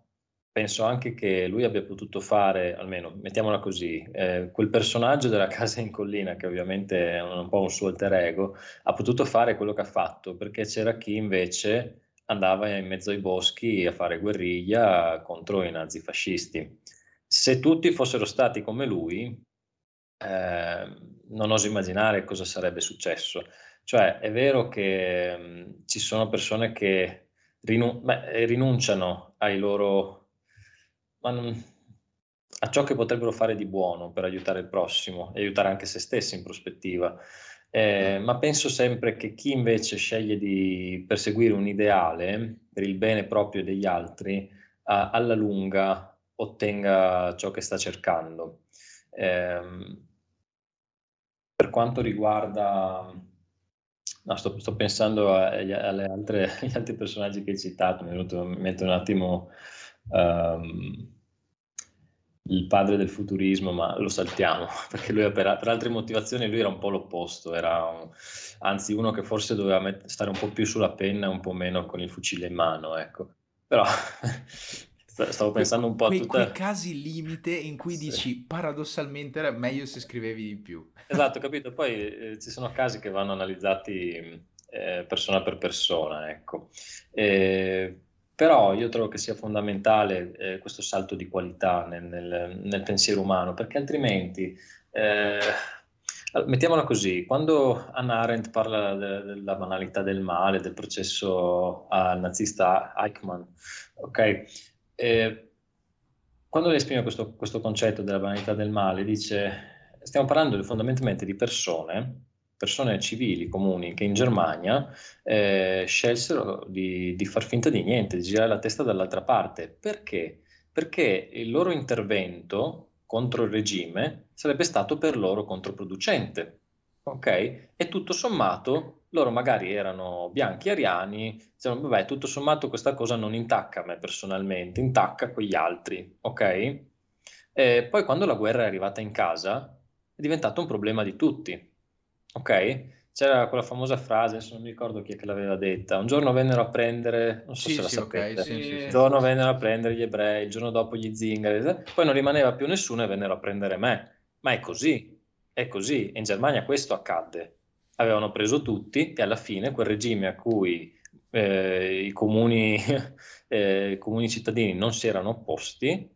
penso anche che lui abbia potuto fare, almeno mettiamola così, eh, quel personaggio della casa in collina, che ovviamente è un po' un suo alter ego, ha potuto fare quello che ha fatto, perché c'era chi invece andava in mezzo ai boschi a fare guerriglia contro i nazifascisti se tutti fossero stati come lui, eh, non oso immaginare cosa sarebbe successo. Cioè, è vero che mh, mm, ci sono persone che rinun- beh, rinunciano ai loro, non, a ciò che potrebbero fare di buono per aiutare il prossimo e aiutare anche se stessi in prospettiva. Eh, ma penso sempre che chi invece sceglie di perseguire un ideale per il bene proprio degli altri, a, alla lunga ottenga ciò che sta cercando. Eh, per quanto riguarda, no, sto, sto, pensando agli, altre, *laughs* agli, altri personaggi che hai citato, mi è venuto in mente un attimo um, il padre del futurismo, ma lo saltiamo, *laughs* perché lui per, per, altre motivazioni lui era un po' l'opposto, era un, anzi uno che forse doveva met- stare un po' più sulla penna e un po' meno con il fucile in mano, ecco. Però *laughs* Stavo pensando un po' a tutte... quei casi limite in cui sì. dici paradossalmente era meglio se scrivevi di più. Esatto, *laughs* capito. Poi eh, ci sono casi che vanno analizzati eh, persona per persona, ecco. Eh, però io trovo che sia fondamentale eh, questo salto di qualità nel, nel, nel pensiero umano, perché altrimenti... Eh, mettiamola così, quando Hannah Arendt parla de- della banalità del male, del processo al nazista Eichmann, ok? Eh, quando lei esprime questo, questo, concetto della banalità del male, dice, stiamo parlando fondamentalmente di persone, persone civili, comuni, che in Germania eh, scelsero di, di far finta di niente, di girare la testa dall'altra parte. Perché? Perché il loro intervento contro il regime sarebbe stato per loro controproducente. Ok? E tutto sommato loro magari erano bianchi ariani, dicevano, vabbè, tutto sommato questa cosa non intacca me personalmente, intacca quegli altri, ok? E poi quando la guerra è arrivata in casa, diventato un problema di tutti. Ok? C'era quella famosa frase, adesso non mi ricordo chi è che l'aveva detta, un giorno vennero a prendere, non so sì, se la sì, sapete, okay, sì, un giorno vennero a prendere gli ebrei, il giorno dopo gli zingari, poi non rimaneva più nessuno e vennero a prendere me. Ma è così, è così. In Germania questo accadde. Avevano preso tutti e alla fine quel regime a cui eh, i, comuni, *laughs* eh, i comuni cittadini non si erano opposti,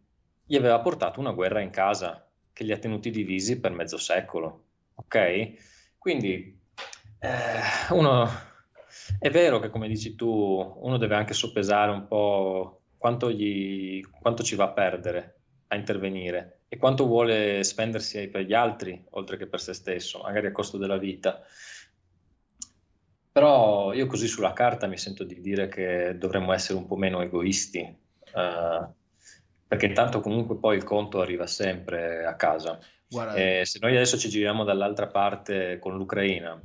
gli aveva portato una guerra in casa che li ha tenuti divisi per mezzo secolo. Ok? Quindi eh, uno è vero che, come dici tu, uno deve anche soppesare un po' quanto, gli, quanto ci va a perdere a intervenire e quanto vuole spendersi per gli altri, oltre che per se stesso, magari a costo della vita. Però io così sulla carta mi sento di dire che dovremmo essere un po' meno egoisti, eh, perché intanto comunque poi il conto arriva sempre a casa. Eh, se noi adesso ci giriamo dall'altra parte con l'Ucraina,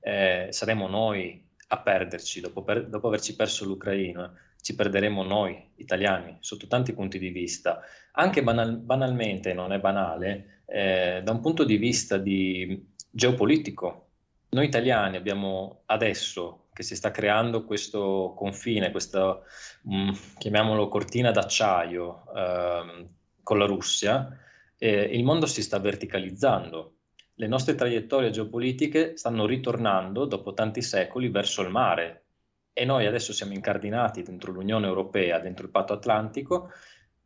eh, saremo noi a perderci dopo, per, dopo averci perso l'Ucraina, ci perderemo noi italiani sotto tanti punti di vista, anche banal, banalmente, non è banale, eh, da un punto di vista di geopolitico. Noi italiani abbiamo adesso che si sta creando questo confine, questa, mh, mm, chiamiamolo cortina d'acciaio eh, con la Russia, eh, il mondo si sta verticalizzando le nostre traiettorie geopolitiche stanno ritornando dopo tanti secoli verso il mare e noi adesso siamo incardinati dentro l'Unione Europea, dentro il patto atlantico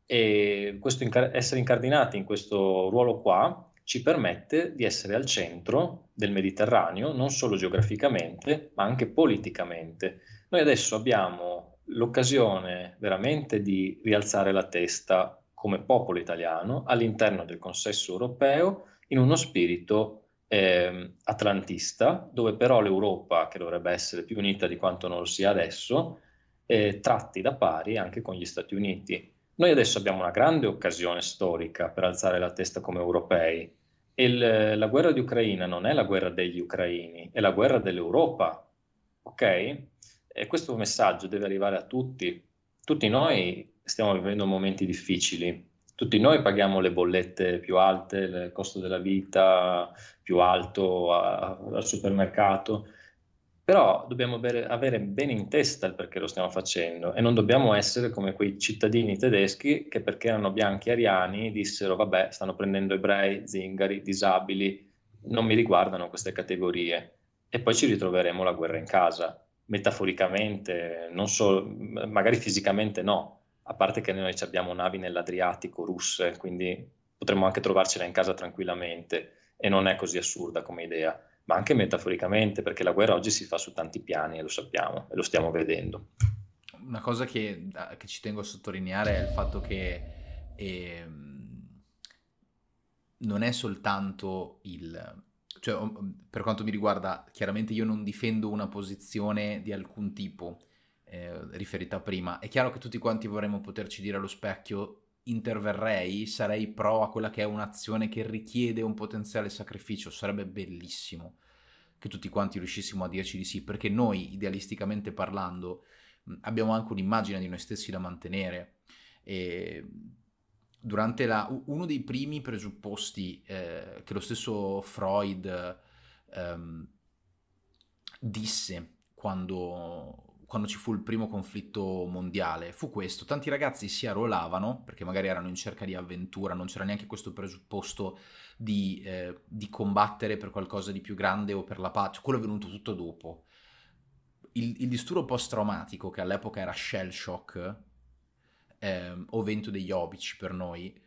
e questo essere incardinati in questo ruolo qua ci permette di essere al centro del Mediterraneo, non solo geograficamente, ma anche politicamente. Noi adesso abbiamo l'occasione veramente di rialzare la testa come popolo italiano all'interno del consesso europeo in uno spirito eh, atlantista, dove però l'Europa, che dovrebbe essere più unita di quanto non lo sia adesso, eh, tratti da pari anche con gli Stati Uniti. Noi adesso abbiamo una grande occasione storica per alzare la testa come europei. Il, la guerra di Ucraina non è la guerra degli ucraini, è la guerra dell'Europa. Ok? E questo messaggio deve arrivare a tutti. Tutti noi stiamo vivendo momenti difficili, tutti noi paghiamo le bollette più alte, il costo della vita più alto a, al supermercato, però dobbiamo avere, avere, bene in testa il perché lo stiamo facendo e non dobbiamo essere come quei cittadini tedeschi che perché erano bianchi ariani dissero vabbè stanno prendendo ebrei, zingari, disabili, non mi riguardano queste categorie. E poi ci ritroveremo la guerra in casa, metaforicamente, non solo, magari fisicamente no, a parte che noi abbiamo navi nell'Adriatico russe, quindi potremmo anche trovarcela in casa tranquillamente e non è così assurda come idea, ma anche metaforicamente, perché la guerra oggi si fa su tanti piani e lo sappiamo e lo stiamo vedendo. Una cosa che, che ci tengo a sottolineare è il fatto che eh, non è soltanto il... Cioè, per quanto mi riguarda, chiaramente io non difendo una posizione di alcun tipo, eh, riferita prima. È chiaro che tutti quanti vorremmo poterci dire allo specchio interverrei, sarei pro a quella che è un'azione che richiede un potenziale sacrificio, sarebbe bellissimo che tutti quanti riuscissimo a dirci di sì, perché noi, idealisticamente parlando, abbiamo anche un'immagine di noi stessi da mantenere. E durante la, uno dei primi presupposti eh, che lo stesso Freud ehm, disse quando, quando ci fu il primo conflitto mondiale fu questo. Tanti ragazzi si arruolavano perché magari erano in cerca di avventura, non c'era neanche questo presupposto di, eh, di combattere per qualcosa di più grande o per la pace. Quello è venuto tutto dopo. Il, il disturbo post-traumatico, che all'epoca era shell shock, eh, o vento degli obici per noi,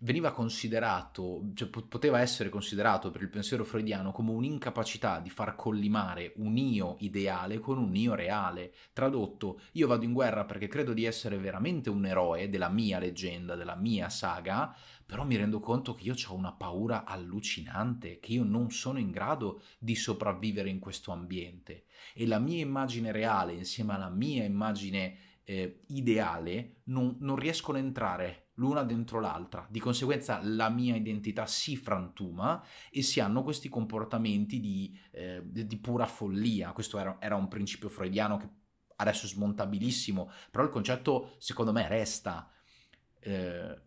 veniva considerato, cioè poteva essere considerato per il pensiero freudiano come un'incapacità di far collimare un io ideale con un io reale. Tradotto, io vado in guerra perché credo di essere veramente un eroe della mia leggenda, della mia saga, però mi rendo conto che io ho una paura allucinante, che io non sono in grado di sopravvivere in questo ambiente. E la mia immagine reale insieme alla mia immagine eh, ideale non, non riescono a entrare l'una dentro l'altra. Di conseguenza la mia identità si frantuma e si hanno questi comportamenti di, eh, di pura follia. Questo era, era, un principio freudiano che adesso è smontabilissimo, però il concetto secondo me resta. Eh,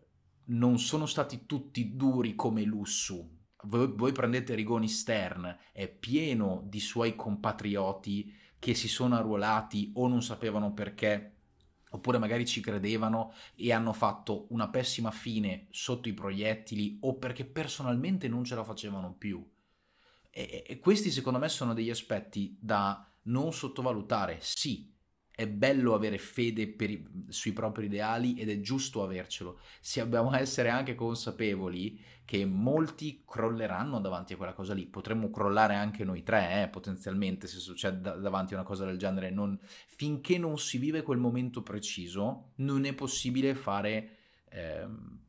non sono stati tutti duri come Lussu, voi, voi prendete Rigoni Stern, è pieno di suoi compatrioti che si sono arruolati o non sapevano perché oppure magari ci credevano e hanno fatto una pessima fine sotto i proiettili o perché personalmente non ce la facevano più. E, e questi secondo me sono degli aspetti da non sottovalutare. Sì, è bello avere fede i, sui propri ideali ed è giusto avercelo. Se dobbiamo essere anche consapevoli che molti crolleranno davanti a quella cosa lì. Potremmo crollare anche noi tre, eh, potenzialmente, se succede da- davanti a una cosa del genere. Non, finché non si vive quel momento preciso, non è possibile fare... Ehm,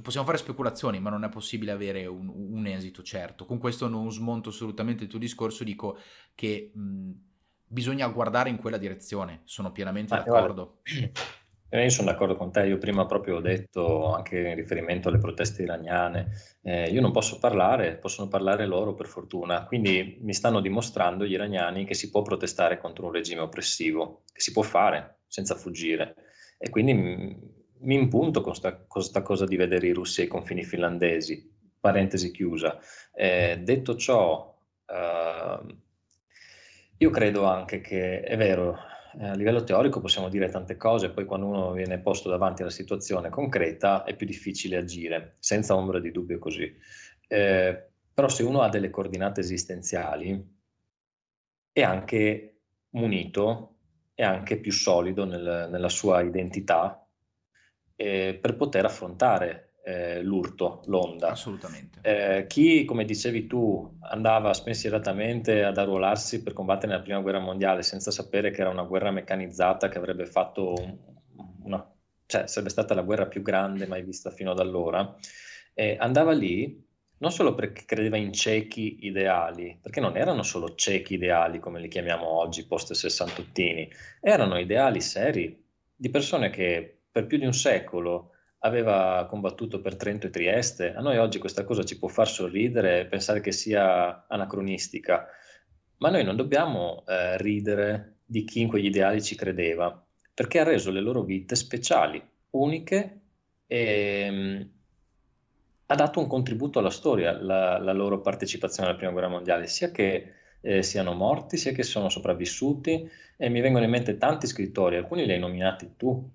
possiamo fare speculazioni, ma non è possibile avere un, un, esito certo. Con questo non smonto assolutamente il tuo discorso, dico che mh, bisogna guardare in quella direzione, sono pienamente ah, d'accordo. *clears throat* Eh, io sono d'accordo con te, io prima proprio ho detto anche in riferimento alle proteste iraniane, eh, io non posso parlare, possono parlare loro per fortuna, quindi mi stanno dimostrando gli iraniani che si può protestare contro un regime oppressivo, che si può fare senza fuggire e quindi mi impunto con questa cosa di vedere i russi ai confini finlandesi, parentesi chiusa. Eh, detto ciò, eh, io credo anche che è vero, eh, a livello teorico possiamo dire tante cose, poi quando uno viene posto davanti alla situazione concreta è più difficile agire, senza ombra di dubbio così. Eh, però se uno ha delle coordinate esistenziali è anche munito, è anche più solido nel, nella sua identità eh, per poter affrontare eh, l'urto, l'onda. Assolutamente. Eh, chi, come dicevi tu, andava spensieratamente ad arruolarsi per combattere nella prima guerra mondiale senza sapere che era una guerra meccanizzata che avrebbe fatto una, cioè sarebbe stata la guerra più grande mai vista fino ad allora, eh, andava lì non solo perché credeva in ciechi ideali, perché non erano solo ciechi ideali come li chiamiamo oggi, post sessantottini, erano ideali seri di persone che per più di un secolo aveva combattuto per Trento e Trieste. A noi oggi questa cosa ci può far sorridere e pensare che sia anacronistica, ma noi non dobbiamo eh, ridere di chi in quegli ideali ci credeva, perché ha reso le loro vite speciali, uniche e um, ha dato un contributo alla storia, la, la, loro partecipazione alla Prima Guerra Mondiale, sia che eh, siano morti, sia che sono sopravvissuti e mi vengono in mente tanti scrittori, alcuni li hai nominati tu,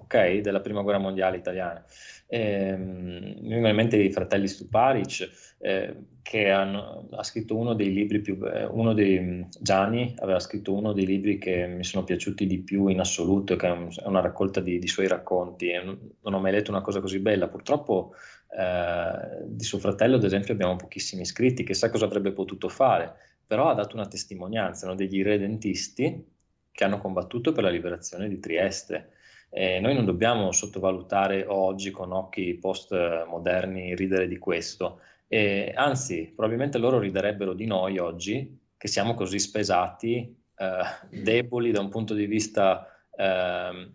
ok, della prima guerra mondiale italiana. Eh, mi vengono in mente i fratelli Stuparic, eh, che hanno, ha scritto uno dei libri più, eh, uno dei, Gianni aveva scritto uno dei libri che mi sono piaciuti di più in assoluto, che è, una raccolta di, di suoi racconti, non, ho mai letto una cosa così bella, purtroppo eh, di suo fratello ad esempio abbiamo pochissimi iscritti, chissà cosa avrebbe potuto fare, però ha dato una testimonianza, erano degli redentisti che hanno combattuto per la liberazione di Trieste. Eh, noi non dobbiamo sottovalutare oggi con occhi post-moderni ridere di questo, eh, anzi probabilmente loro riderebbero di noi oggi che siamo così spesati, eh, deboli da un punto di vista ehm,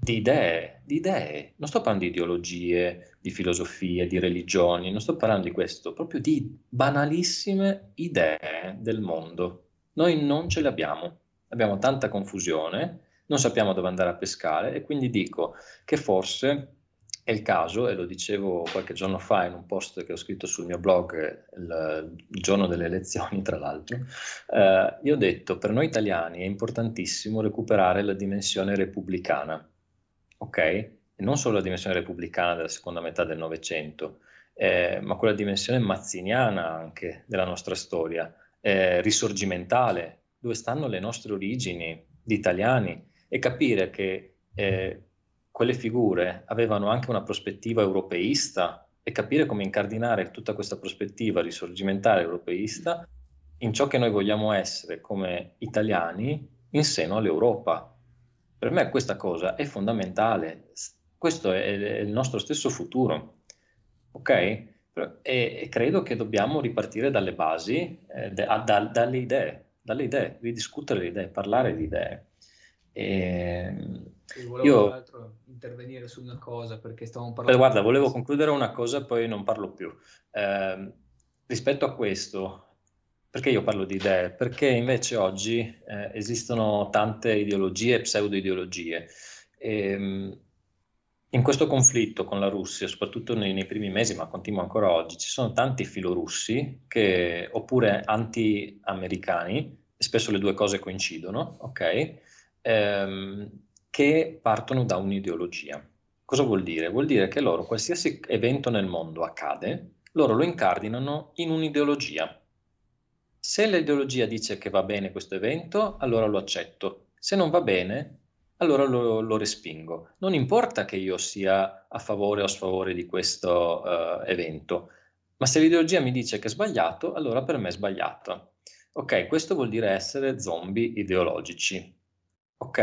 di idee, di idee. Non sto parlando di ideologie, di filosofie, di religioni, non sto parlando di questo, proprio di banalissime idee del mondo. Noi non ce le abbiamo, abbiamo tanta confusione non sappiamo dove andare a pescare e quindi dico che forse è il caso, e lo dicevo qualche giorno fa in un post che ho scritto sul mio blog il, il giorno delle elezioni, tra l'altro, eh, io ho detto per noi italiani è importantissimo recuperare la dimensione repubblicana, ok? E non solo la dimensione repubblicana della seconda metà del Novecento, eh, ma quella dimensione mazziniana anche della nostra storia, eh, risorgimentale, dove stanno le nostre origini di italiani, e capire che eh, quelle figure avevano anche una prospettiva europeista e capire come incardinare tutta questa prospettiva risorgimentale europeista in ciò che noi vogliamo essere come italiani in seno all'Europa. Per me questa cosa è fondamentale, questo è, il nostro stesso futuro, ok? E, e credo che dobbiamo ripartire dalle basi, eh, da, da, dalle idee, dalle idee, ridiscutere le idee, parlare di idee. E, volevo io, intervenire su una cosa perché stavamo parlando. Guarda, volevo concludere una cosa, poi non parlo più. Eh, rispetto a questo, perché io parlo di idee? Perché invece oggi eh, esistono tante ideologie, pseudo-ideologie. E, in questo conflitto con la Russia, soprattutto nei, nei, primi mesi, ma continua ancora oggi, ci sono tanti filorussi che, oppure anti-americani, e spesso le due cose coincidono, ok? Ehm, che partono da un'ideologia. Cosa vuol dire? Vuol dire che loro, qualsiasi evento nel mondo accade, loro lo incardinano in un'ideologia. Se l'ideologia dice che va bene questo evento, allora lo accetto. Se non va bene, allora lo, lo, respingo. Non importa che io sia a favore o a sfavore di questo uh, evento, ma se l'ideologia mi dice che è sbagliato, allora per me è sbagliato. Ok, questo vuol dire essere zombie ideologici. Ok?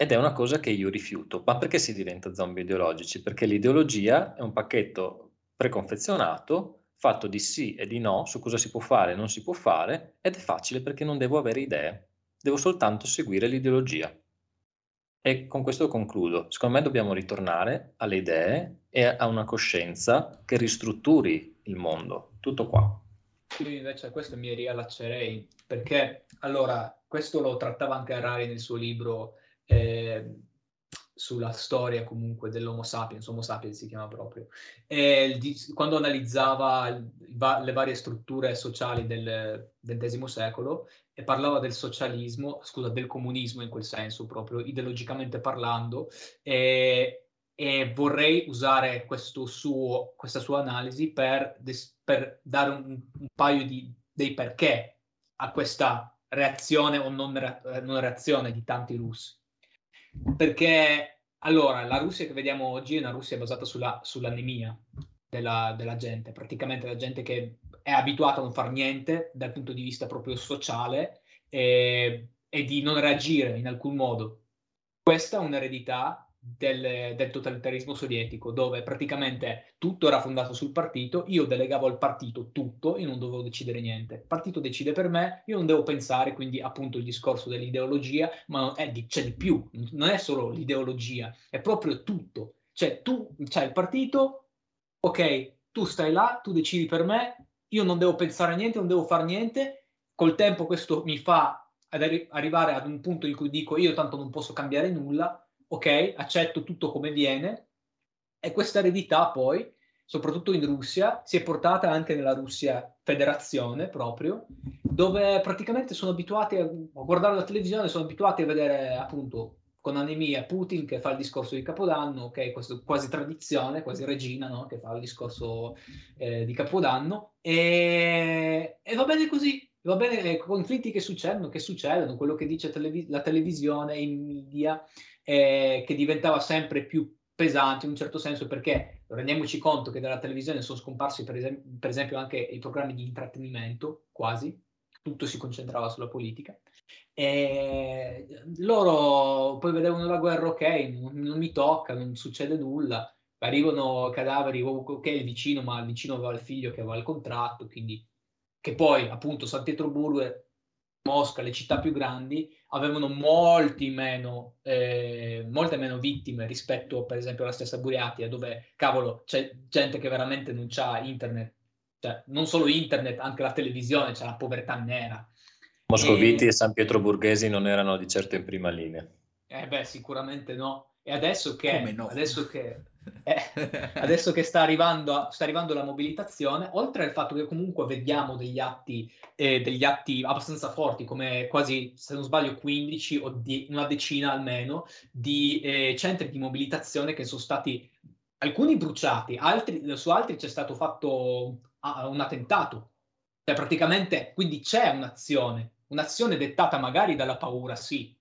Ed è una cosa che io rifiuto. Ma perché si diventa zombie ideologici? Perché l'ideologia è un pacchetto preconfezionato fatto di sì e di no su cosa si può fare e non si può fare ed è facile perché non devo avere idee, devo soltanto seguire l'ideologia. E con questo concludo. Secondo me dobbiamo ritornare alle idee e a una coscienza che ristrutturi il mondo. Tutto qua. Io invece a questo mi riallaccerei perché allora questo lo trattava anche Harari nel suo libro eh, sulla storia comunque dell'Homo sapiens, Homo sapiens si chiama proprio, e quando analizzava le varie strutture sociali del XX secolo e parlava del socialismo, scusa, del comunismo in quel senso proprio, ideologicamente parlando, e, e vorrei usare suo, questa sua analisi per, per dare un, un, paio di, dei perché a questa reazione o non, non reazione di tanti russi. Perché allora la Russia che vediamo oggi è una Russia basata sulla, sull'anemia della, della gente, praticamente la gente che è abituata a non fare niente dal punto di vista proprio sociale e, e di non reagire in alcun modo. Questa è un'eredità del, del, totalitarismo sovietico, dove praticamente tutto era fondato sul partito, io delegavo al partito tutto, io non dovevo decidere niente. Il partito decide per me, io non devo pensare, quindi appunto il discorso dell'ideologia, ma di, c'è di più, non è solo l'ideologia, è proprio tutto. Cioè tu, c'hai il partito, ok, tu stai là, tu decidi per me, io non devo pensare a niente, non devo fare niente, col tempo questo mi fa arri- arrivare ad un punto in cui dico io tanto non posso cambiare nulla, ok, accetto tutto come viene e questa eredità poi, soprattutto in Russia, si è portata anche nella Russia federazione proprio, dove praticamente sono abituati a, guardare la televisione, sono abituati a vedere appunto con anemia Putin che fa il discorso di Capodanno, ok, questo quasi tradizione, quasi regina, no? che fa il discorso eh, di Capodanno, e, e, va bene così, va bene, i conflitti che succedono, che succedono, quello che dice televis- la televisione, i media, eh, che diventava sempre più pesante in un certo senso perché rendiamoci conto che dalla televisione sono scomparsi per, esem- per esempio anche i programmi di intrattenimento, quasi, tutto si concentrava sulla politica. E loro poi vedevano la guerra, ok, non, non mi tocca, non succede nulla, arrivano cadaveri, ok, il vicino, ma il vicino aveva il figlio che aveva il contratto, quindi che poi appunto San Pietroburgo Mosca, le città più grandi, avevano molti meno, eh, molte meno vittime rispetto per esempio alla stessa Buriatia, dove cavolo c'è gente che veramente non ha internet, cioè non solo internet, anche la televisione, c'è la povertà nera. Moscoviti e, e San Pietroburghesi non erano di certo in prima linea. Eh beh, sicuramente no. E adesso che, no? adesso che *laughs* eh, adesso che sta arrivando, sta arrivando, la mobilitazione, oltre al fatto che comunque vediamo degli atti, eh, degli atti abbastanza forti, come quasi, se non sbaglio, 15 o di, una decina almeno, di eh, centri di mobilitazione che sono stati alcuni bruciati, altri, su altri c'è stato fatto un attentato. Cioè, praticamente, quindi c'è un'azione, un'azione dettata magari dalla paura, sì,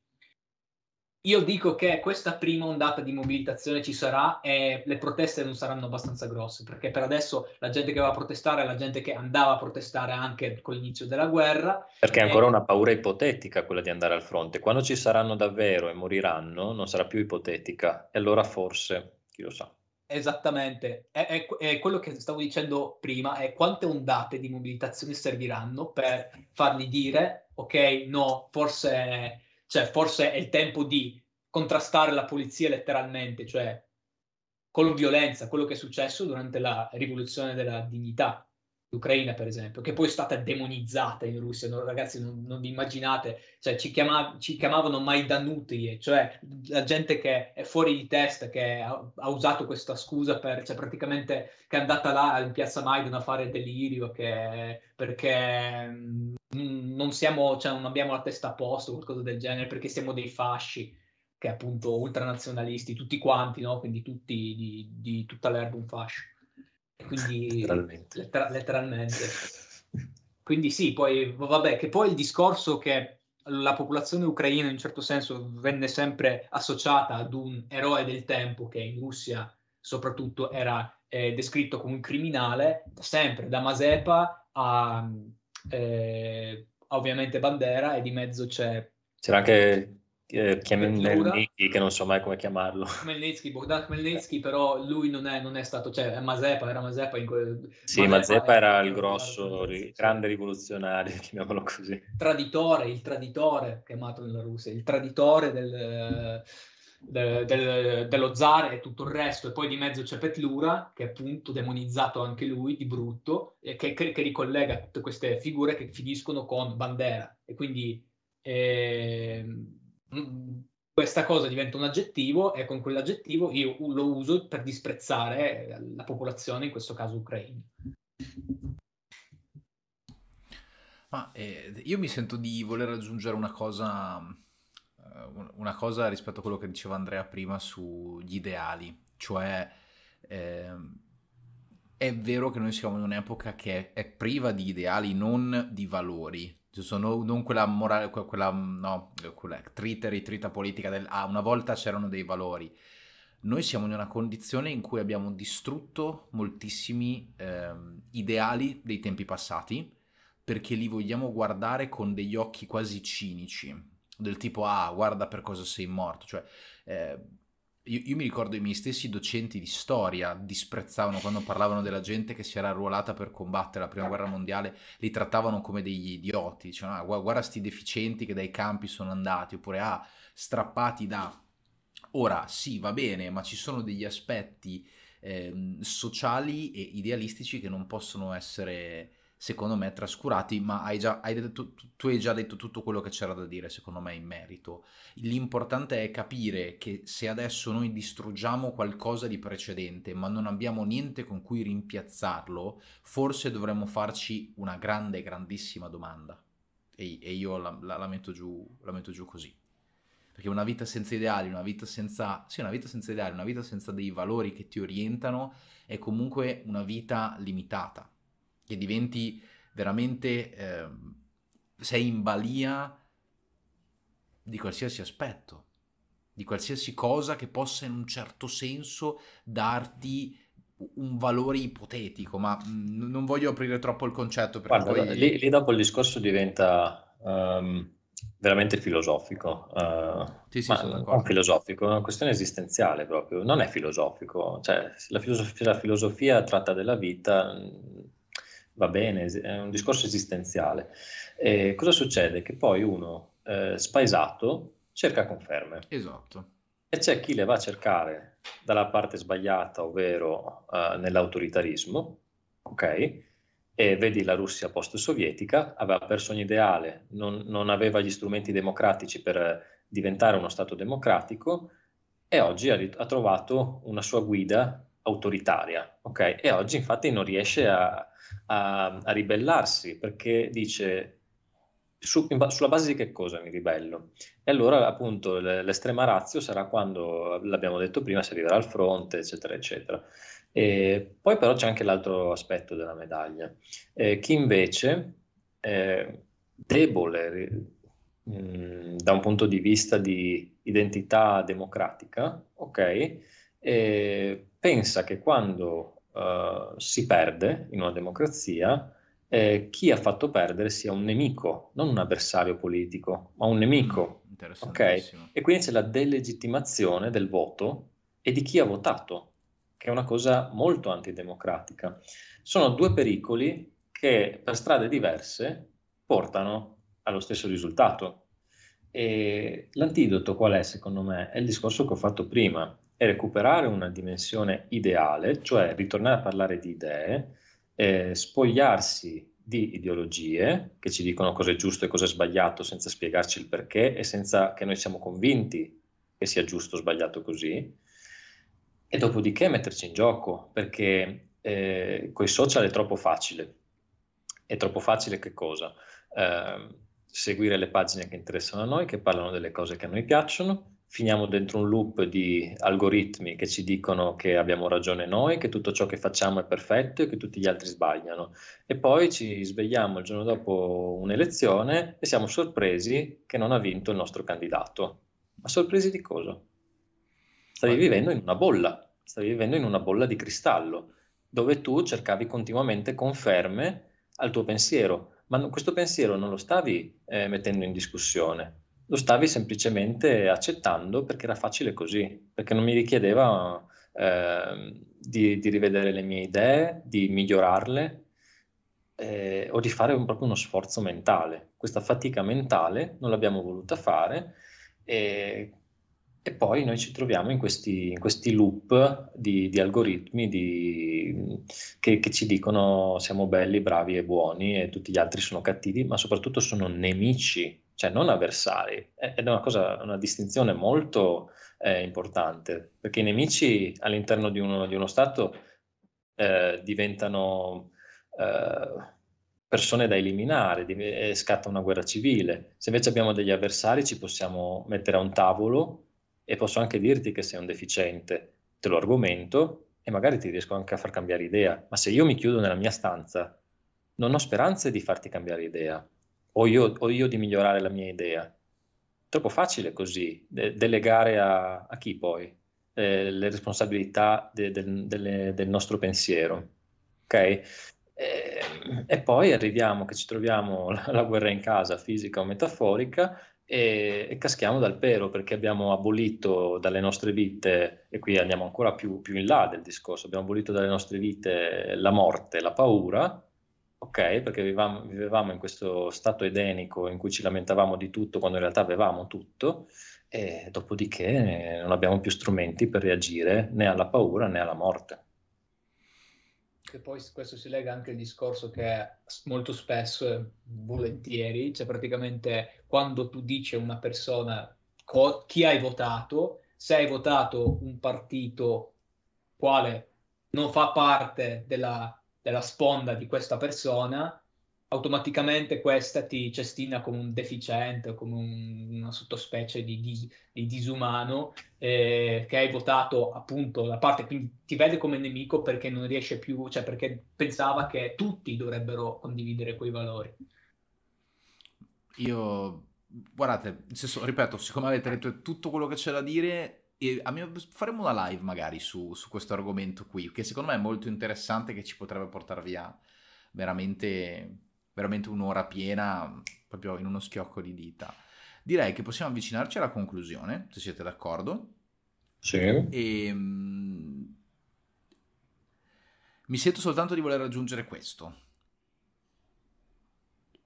io dico che questa prima ondata di mobilitazione ci sarà e le proteste non saranno abbastanza grosse, perché per adesso la gente che va a protestare è la gente che andava a protestare anche con l'inizio della guerra. Perché è ancora e... una paura ipotetica quella di andare al fronte. Quando ci saranno davvero e moriranno, non sarà più ipotetica. E allora forse, chi lo sa. Esattamente, è, è, è, quello che stavo dicendo prima, è quante ondate di mobilitazione serviranno per fargli dire, ok, no, forse cioè, forse è il tempo di contrastare la polizia letteralmente, cioè con violenza, quello che è successo durante la rivoluzione della dignità. l'Ucraina per esempio, che poi è stata demonizzata in Russia, no? ragazzi non, non vi immaginate, cioè, ci, chiama, ci, chiamavano Maidanutrie, cioè la gente che è fuori di testa, che ha, ha usato questa scusa per, cioè praticamente che è andata là in piazza Maidan a fare delirio, che, perché mm, non, siamo, cioè, non abbiamo la testa a posto, qualcosa del genere, perché siamo dei fasci, che appunto ultranazionalisti, tutti quanti, no? quindi tutti di, di tutta l'erba un fascio. Quindi, letteralmente. Lettera- letteralmente. Quindi sì, poi vabbè, che poi il discorso che la popolazione ucraina in un certo senso venne sempre associata ad un eroe del tempo che in Russia soprattutto era eh, descritto come un criminale, sempre da Mazepa a eh, ovviamente Bandera e di mezzo c'è... C'era anche eh, Khmelnytsky, che non so mai come chiamarlo. *laughs* Khmelnytsky, Bogdan Khmelnytsky, però lui non è, non è stato, cioè Mazepa, era Mazepa in quel... Sì, Mazepa, Mazepa era il grosso, il grande rivoluzionario, *laughs* chiamiamolo così. Traditore, il traditore, chiamato nella Russia, il traditore del... Del, del, dello zar e tutto il resto, e poi di mezzo c'è Petlura, che è appunto demonizzato anche lui di brutto, e che, che, che ricollega tutte queste figure che finiscono con Bandera. E quindi eh, questa cosa diventa un aggettivo e con quell'aggettivo io lo uso per disprezzare la popolazione, in questo caso ucraina. Ma eh, io mi sento di voler aggiungere una cosa, uh, una cosa rispetto a quello che diceva Andrea prima sugli ideali, cioè eh, è vero che noi siamo in un'epoca che è priva di ideali, non di valori, sono non quella morale, quella, no, quella trita e ritrita politica del ah, una volta c'erano dei valori. Noi siamo in una condizione in cui abbiamo distrutto moltissimi eh, ideali dei tempi passati perché li vogliamo guardare con degli occhi quasi cinici, del tipo ah, guarda per cosa sei morto, cioè eh, io, io, mi ricordo i miei stessi docenti di storia disprezzavano quando parlavano della gente che si era arruolata per combattere la prima guerra mondiale, li trattavano come degli idioti, dicevano ah, guarda sti deficienti che dai campi sono andati, oppure ah, strappati da... Ora sì, va bene, ma ci sono degli aspetti eh, sociali e idealistici che non possono essere secondo me trascurati, ma hai già, hai detto, tu hai già detto tutto quello che c'era da dire secondo me in merito. L'importante è capire che se adesso noi distruggiamo qualcosa di precedente, ma non abbiamo niente con cui rimpiazzarlo, forse dovremmo farci una grande, grandissima domanda. E, e io la, la, la, metto giù, la metto giù così. Perché una vita senza ideali, una vita senza, sì, una vita senza ideali, una vita senza dei valori che ti orientano, è comunque una vita limitata che diventi veramente, eh, sei in balia di qualsiasi aspetto, di qualsiasi cosa che possa in un certo senso darti un valore ipotetico, ma n- non voglio aprire troppo il concetto. Perché Guarda, poi... lì, lì, dopo il discorso diventa um, veramente filosofico, uh, sì, sì, non filosofico, è una questione esistenziale proprio, non è filosofico, cioè la filosofia, la filosofia tratta della vita va bene, è un discorso esistenziale. E cosa succede? Che poi uno eh, spaesato cerca conferme. Esatto. E c'è chi le va a cercare dalla parte sbagliata, ovvero uh, nell'autoritarismo, ok? E vedi la Russia post-sovietica, aveva perso ogni ideale, non, non aveva gli strumenti democratici per diventare uno Stato democratico e oggi ha, ha trovato una sua guida autoritaria, ok? E oggi infatti non riesce a, a, a ribellarsi perché dice su, in, sulla base di che cosa mi ribello? E allora appunto l'estrema razio sarà quando, l'abbiamo detto prima, si arriverà al fronte, eccetera, eccetera. E poi però c'è anche l'altro aspetto della medaglia. Eh, chi invece è debole mh, da un punto di vista di identità democratica, ok, eh, pensa che quando uh, si perde in una democrazia, eh, chi ha fatto perdere sia un nemico, non un avversario politico, ma un nemico. Mm, okay? E quindi c'è la delegittimazione del voto e di chi ha votato, che è una cosa molto antidemocratica. Sono due pericoli che per strade diverse portano allo stesso risultato. E l'antidoto qual è, secondo me? È il discorso che ho fatto prima, è recuperare una dimensione ideale, cioè ritornare a parlare di idee, eh, spogliarsi di ideologie che ci dicono cosa è giusto e cosa è sbagliato senza spiegarci il perché e senza che noi siamo convinti che sia giusto o sbagliato così, e dopodiché metterci in gioco, perché eh, con i social è troppo facile. È troppo facile che cosa? Eh, seguire le pagine che interessano a noi, che parlano delle cose che a noi piacciono, finiamo dentro un loop di algoritmi che ci dicono che abbiamo ragione noi, che tutto ciò che facciamo è perfetto e che tutti gli altri sbagliano. E poi ci svegliamo il giorno dopo un'elezione e siamo sorpresi che non ha vinto il nostro candidato. Ma sorpresi di cosa? Stavi vivendo in una bolla, stavi vivendo in una bolla di cristallo, dove tu cercavi continuamente conferme al tuo pensiero, ma questo pensiero non lo stavi eh, mettendo in discussione, lo stavi semplicemente accettando perché era facile così, perché non mi richiedeva eh, di, di, rivedere le mie idee, di migliorarle eh, o di fare un, proprio uno sforzo mentale. Questa fatica mentale non l'abbiamo voluta fare e, e poi noi ci troviamo in questi, in questi loop di, di algoritmi di, che, che ci dicono siamo belli, bravi e buoni e tutti gli altri sono cattivi, ma soprattutto sono nemici cioè non avversari, ed è una, cosa, una distinzione molto eh, importante, perché i nemici all'interno di uno, di uno Stato eh, diventano eh, persone da eliminare di, e scatta una guerra civile. Se invece abbiamo degli avversari ci possiamo mettere a un tavolo e posso anche dirti che sei un deficiente, te lo argomento e magari ti riesco anche a far cambiare idea, ma se io mi chiudo nella mia stanza non ho speranze di farti cambiare idea o io, o io di migliorare la mia idea. Troppo facile così, de- delegare a, a, chi poi eh, le responsabilità de- de- delle, del nostro pensiero. Ok? E, e, poi arriviamo che ci troviamo *laughs* la, la guerra in casa, fisica o metaforica, e, e, caschiamo dal pero perché abbiamo abolito dalle nostre vite, e qui andiamo ancora più, più in là del discorso, abbiamo abolito dalle nostre vite la morte, la paura, ok, perché vivevamo, vivevamo, in questo stato edenico in cui ci lamentavamo di tutto quando in realtà avevamo tutto, e dopodiché non abbiamo più strumenti per reagire né alla paura né alla morte. Che poi questo si lega anche al discorso che molto spesso, volentieri, cioè praticamente quando tu dici a una persona co- chi hai votato, se hai votato un partito quale non fa parte della della sponda di questa persona, automaticamente questa ti cestina come un deficiente, come un, una sottospecie di, di, di disumano eh, che hai votato appunto la parte, quindi ti vede come nemico perché non riesce più, cioè perché pensava che tutti dovrebbero condividere quei valori. Io, guardate, senso, ripeto, siccome avete detto tutto quello che c'è da dire, e me, faremo una live magari su, su, questo argomento qui, che secondo me è molto interessante, che ci potrebbe portare via veramente, veramente un'ora piena, proprio in uno schiocco di dita. Direi che possiamo avvicinarci alla conclusione, se siete d'accordo. Sì. E, um, mi sento soltanto di voler aggiungere questo.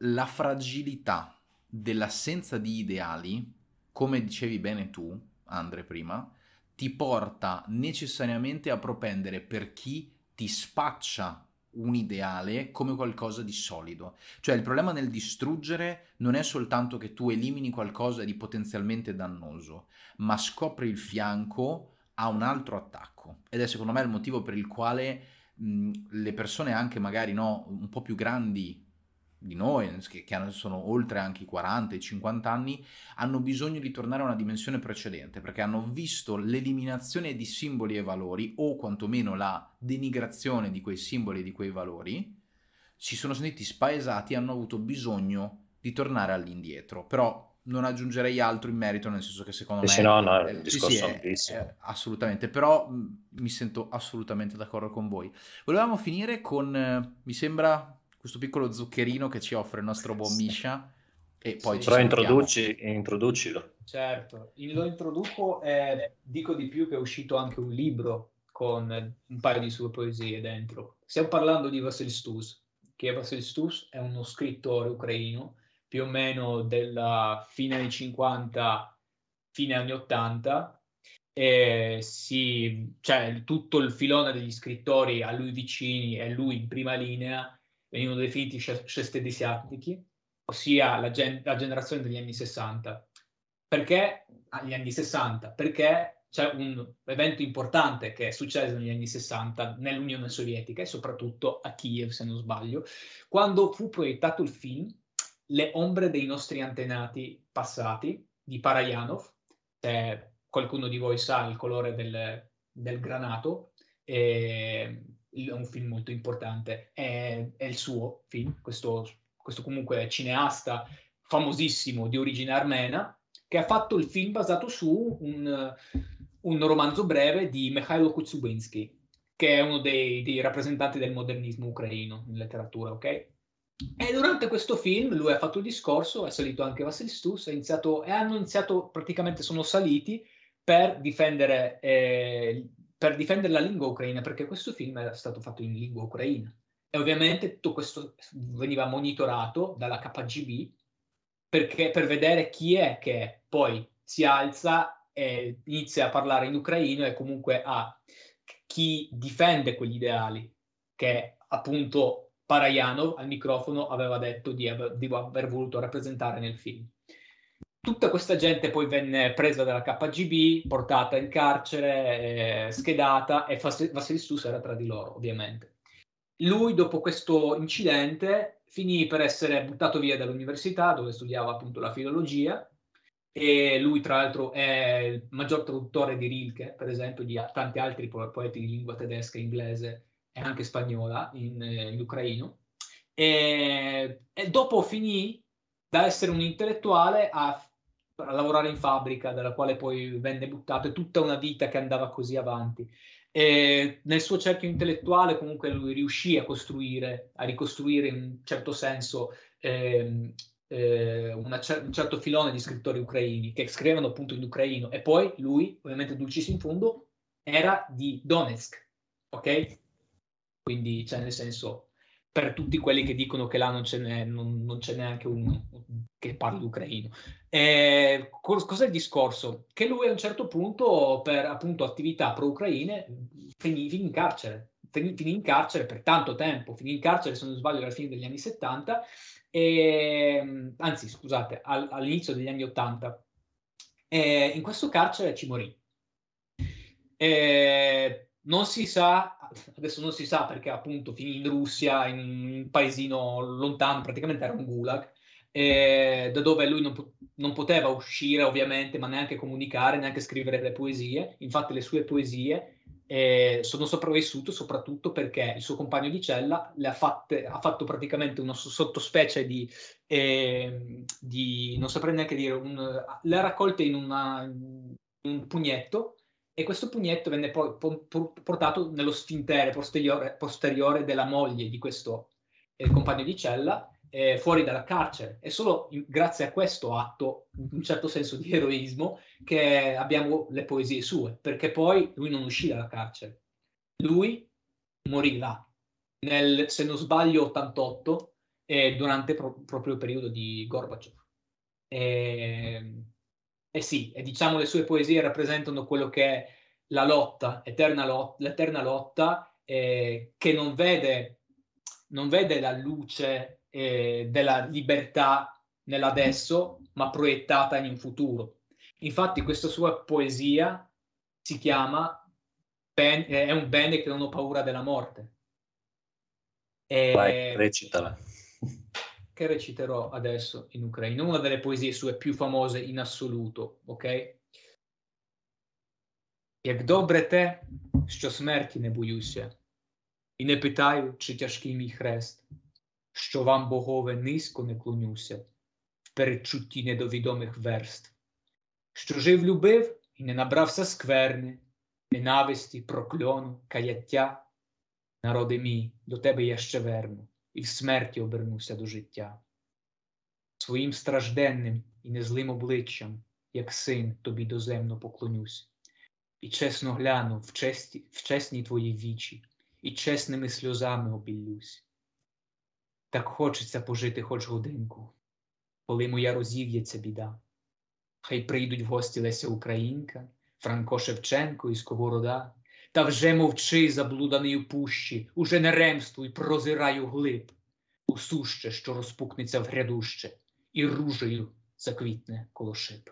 La fragilità dell'assenza di ideali, come dicevi bene tu, Andre prima, ti porta necessariamente a propendere per chi ti spaccia un ideale come qualcosa di solido. Cioè il problema nel distruggere non è soltanto che tu elimini qualcosa di potenzialmente dannoso, ma scopri il fianco a un altro attacco. Ed è secondo me il motivo per il quale mh, le persone anche magari no, un po' più grandi di noi, che, che sono oltre anche i 40 i 50 anni, hanno bisogno di tornare a una dimensione precedente, perché hanno visto l'eliminazione di simboli e valori, o quantomeno la denigrazione di quei simboli e di quei valori, si sono sentiti spaesati e hanno avuto bisogno di tornare all'indietro. Però non aggiungerei altro in merito, nel senso che secondo sì, me... no, no, è un discorso sì, sì, è, è, assolutamente, però mh, mi sento assolutamente d'accordo con voi. Volevamo finire con, eh, mi sembra, questo piccolo zuccherino che ci offre il nostro buon Misha. E poi sì, Però introduci, introducilo. Certo, lo introduco e dico di più che è uscito anche un libro con un paio di sue poesie dentro. Stiamo parlando di Vasil Stus, che Vasil Stus è uno scrittore ucraino più o meno della fine anni 50, fine anni 80, e si, cioè, tutto il filone degli scrittori a lui vicini e lui in prima linea venivano definiti szestedesiatniki, ossia la, gen- la generazione degli anni 60. Perché agli anni 60? Perché c'è un evento importante che è successo negli anni 60 nell'Unione Sovietica e soprattutto a Kiev, se non sbaglio, quando fu proiettato il film Le ombre dei nostri antenati passati di Parajanov. Se qualcuno di voi sa il colore del, del granato, è un film molto importante, è, è il suo film, questo, questo comunque cineasta famosissimo di origine armena, che ha fatto il film basato su un, un romanzo breve di Mikhailo Kutsubinsky, che è uno dei, dei, rappresentanti del modernismo ucraino in letteratura, ok? E durante questo film lui ha fatto il discorso, è salito anche Vassil Stus, e hanno iniziato, praticamente sono saliti per difendere, eh, per difendere la lingua ucraina, perché questo film era stato fatto in lingua ucraina. E ovviamente tutto questo veniva monitorato dalla KGB perché, per vedere chi è che poi si alza e inizia a parlare in ucraino e comunque a chi difende quegli ideali, che appunto Parajanov al microfono aveva detto di aver, di aver voluto rappresentare nel film. Tutta questa gente poi venne presa dalla KGB, portata in carcere, eh, schedata e Vassilistus era tra di loro, ovviamente. Lui, dopo questo incidente, finì per essere buttato via dall'università dove studiava appunto la filologia e lui tra l'altro è il maggior traduttore di Rilke, per esempio, di tanti altri poeti di lingua tedesca, inglese e anche spagnola in, in ucraino. E, e, dopo finì da essere un intellettuale a, a lavorare in fabbrica, dalla quale poi venne buttato, e tutta una vita che andava così avanti. E nel suo cerchio intellettuale comunque lui riuscì a costruire, a ricostruire in un certo senso ehm, eh, cer- un certo filone di scrittori ucraini che scrivevano appunto in ucraino e poi lui, ovviamente Dulcis in fondo, era di Donetsk, ok? Quindi, cioè, nel senso, per tutti quelli che dicono che là non ce n'è, non, non ce n'è neanche uno che parli ucraino. Eh, cos'è il discorso? Che lui a un certo punto, per appunto attività pro-ucraine, finì, finì in carcere. Finì, finì, in carcere per tanto tempo, finì in carcere se non sbaglio alla fine degli anni 70, e, anzi scusate, all, all'inizio degli anni 80. E in questo carcere ci morì. E, non si sa, adesso non si sa perché appunto finì in Russia, in un paesino lontano, praticamente era un gulag, eh, da dove lui non, non, poteva uscire ovviamente, ma neanche comunicare, neanche scrivere le poesie. Infatti le sue poesie eh, sono sopravvissute soprattutto perché il suo compagno di cella le ha, fatte, ha fatto praticamente una sottospecie di, eh, di, non saprei neanche dire, un, le ha raccolte in, una, in un pugnetto e questo pugnetto venne poi portato nello sfintere posteriore, posteriore della moglie di questo eh, compagno di cella eh, fuori dalla carcere. È solo in, grazie a questo atto, un certo senso di eroismo, che abbiamo le poesie sue, perché poi lui non uscì dalla carcere. Lui morì là, nel, se non sbaglio, 88, eh, durante pro- proprio il periodo di Gorbaciov. E, eh sì, e diciamo le sue poesie rappresentano quello che è la lotta, eterna lot- l'eterna lotta eh, che non vede, non vede la luce eh, della libertà nell'adesso, ma proiettata in un futuro. Infatti questa sua poesia si chiama ben- È un bene che non ho paura della morte. E... Vai, recitala che reciterò adesso in ucraino, una delle poesie sue più famose in assoluto, ok? Як добре те, що смерті не боюся, і не питаю, чи тяжкий мій хрест, що вам, богове, низько не клонюся в передчутті недовідомих верств, що жив, любив і не набрався скверни, ненависті, прокльону, каяття. Народи мій, до тебе я ще верну і в смерті обернуся до життя. Своїм стражденним і незлим обличчям, як син, тобі доземно поклонюсь, і чесно гляну в, честі, в чесні твої вічі, і чесними сльозами обіллюсь. Так хочеться пожити хоч годинку, коли моя розів'ється біда. Хай прийдуть в гості Леся Українка, Франко Шевченко і Сковорода. Та вже мовчи, заблуданий у пущі, уже не ремствуй, прозираю глиб, у суще, що розпукнеться в грядуще, і ружею заквітне коло шип.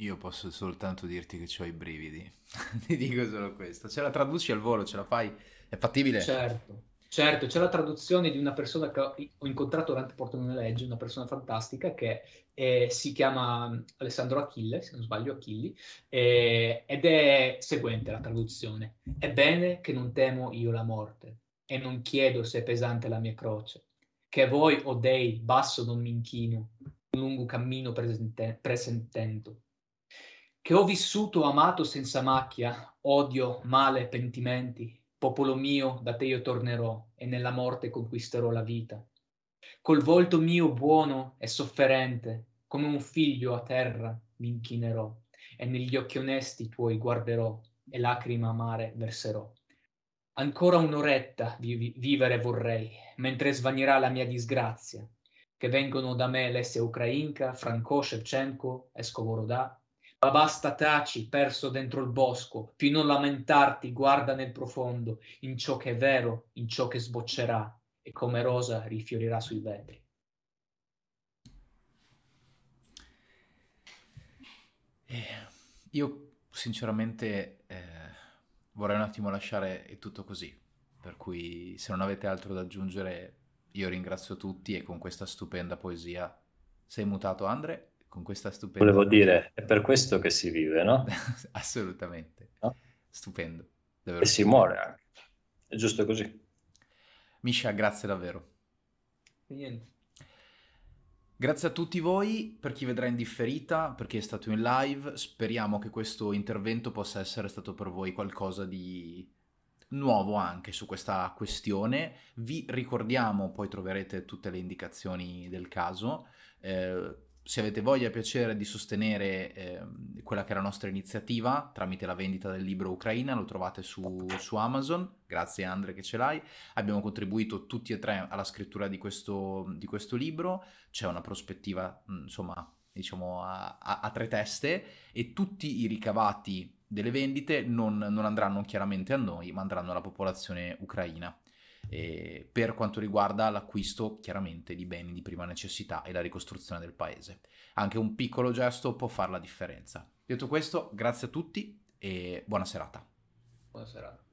Io posso soltanto dirti che ho i brividi, *laughs* ti dico solo questo. Ce la traduci al volo, ce la fai? È fattibile? Certo, certo, c'è la traduzione di una persona che ho incontrato durante Portone Legge, una persona fantastica che eh, si chiama Alessandro Achille, se non sbaglio Achilli, eh, ed è seguente la traduzione. Ebbene che non temo io la morte e non chiedo se è pesante la mia croce, che voi, o dei, basso non mi inchino, un lungo cammino presente- presentendo che ho vissuto amato senza macchia, odio, male, pentimenti, popolo mio, da te io tornerò e nella morte conquisterò la vita. Col volto mio buono e sofferente, come un figlio a terra mi inchinerò e negli occhi onesti tuoi guarderò e lacrima amare verserò. Ancora un'oretta vi- vivere vorrei, mentre svanirà la mia disgrazia, che vengono da me l'esse ucrainca, Franco, Shevchenko e Skovoroda, basta taci, perso dentro il bosco, più non lamentarti, guarda nel profondo, in ciò che è vero, in ciò che sboccerà, e come rosa rifiorirà sui vetri. Eh, io sinceramente eh, vorrei un attimo lasciare tutto così, per cui se non avete altro da aggiungere io ringrazio tutti e con questa stupenda poesia sei mutato Andre? Con questa stupenda... Volevo dire, è per questo che si vive, no? *laughs* Assolutamente. No? Stupendo. Davvero e si muore anche. È giusto così. Misha, grazie davvero. Niente. Grazie a tutti voi, per chi vedrà in differita, per chi è stato in live, speriamo che questo intervento possa essere stato per voi qualcosa di nuovo anche su questa questione. Vi ricordiamo, poi troverete tutte le indicazioni del caso, eh, se avete voglia e piacere di sostenere eh, quella che è la nostra iniziativa tramite la vendita del libro Ucraina, lo trovate su, su, Amazon, grazie Andre che ce l'hai, abbiamo contribuito tutti e tre alla scrittura di questo, di questo libro, c'è una prospettiva insomma diciamo a, a, a, tre teste e tutti i ricavati delle vendite non, non andranno chiaramente a noi ma andranno alla popolazione ucraina eh, per quanto riguarda l'acquisto chiaramente di beni di prima necessità e la ricostruzione del paese. Anche un piccolo gesto può fare la differenza. Detto questo, grazie a tutti e buona serata. Buona serata.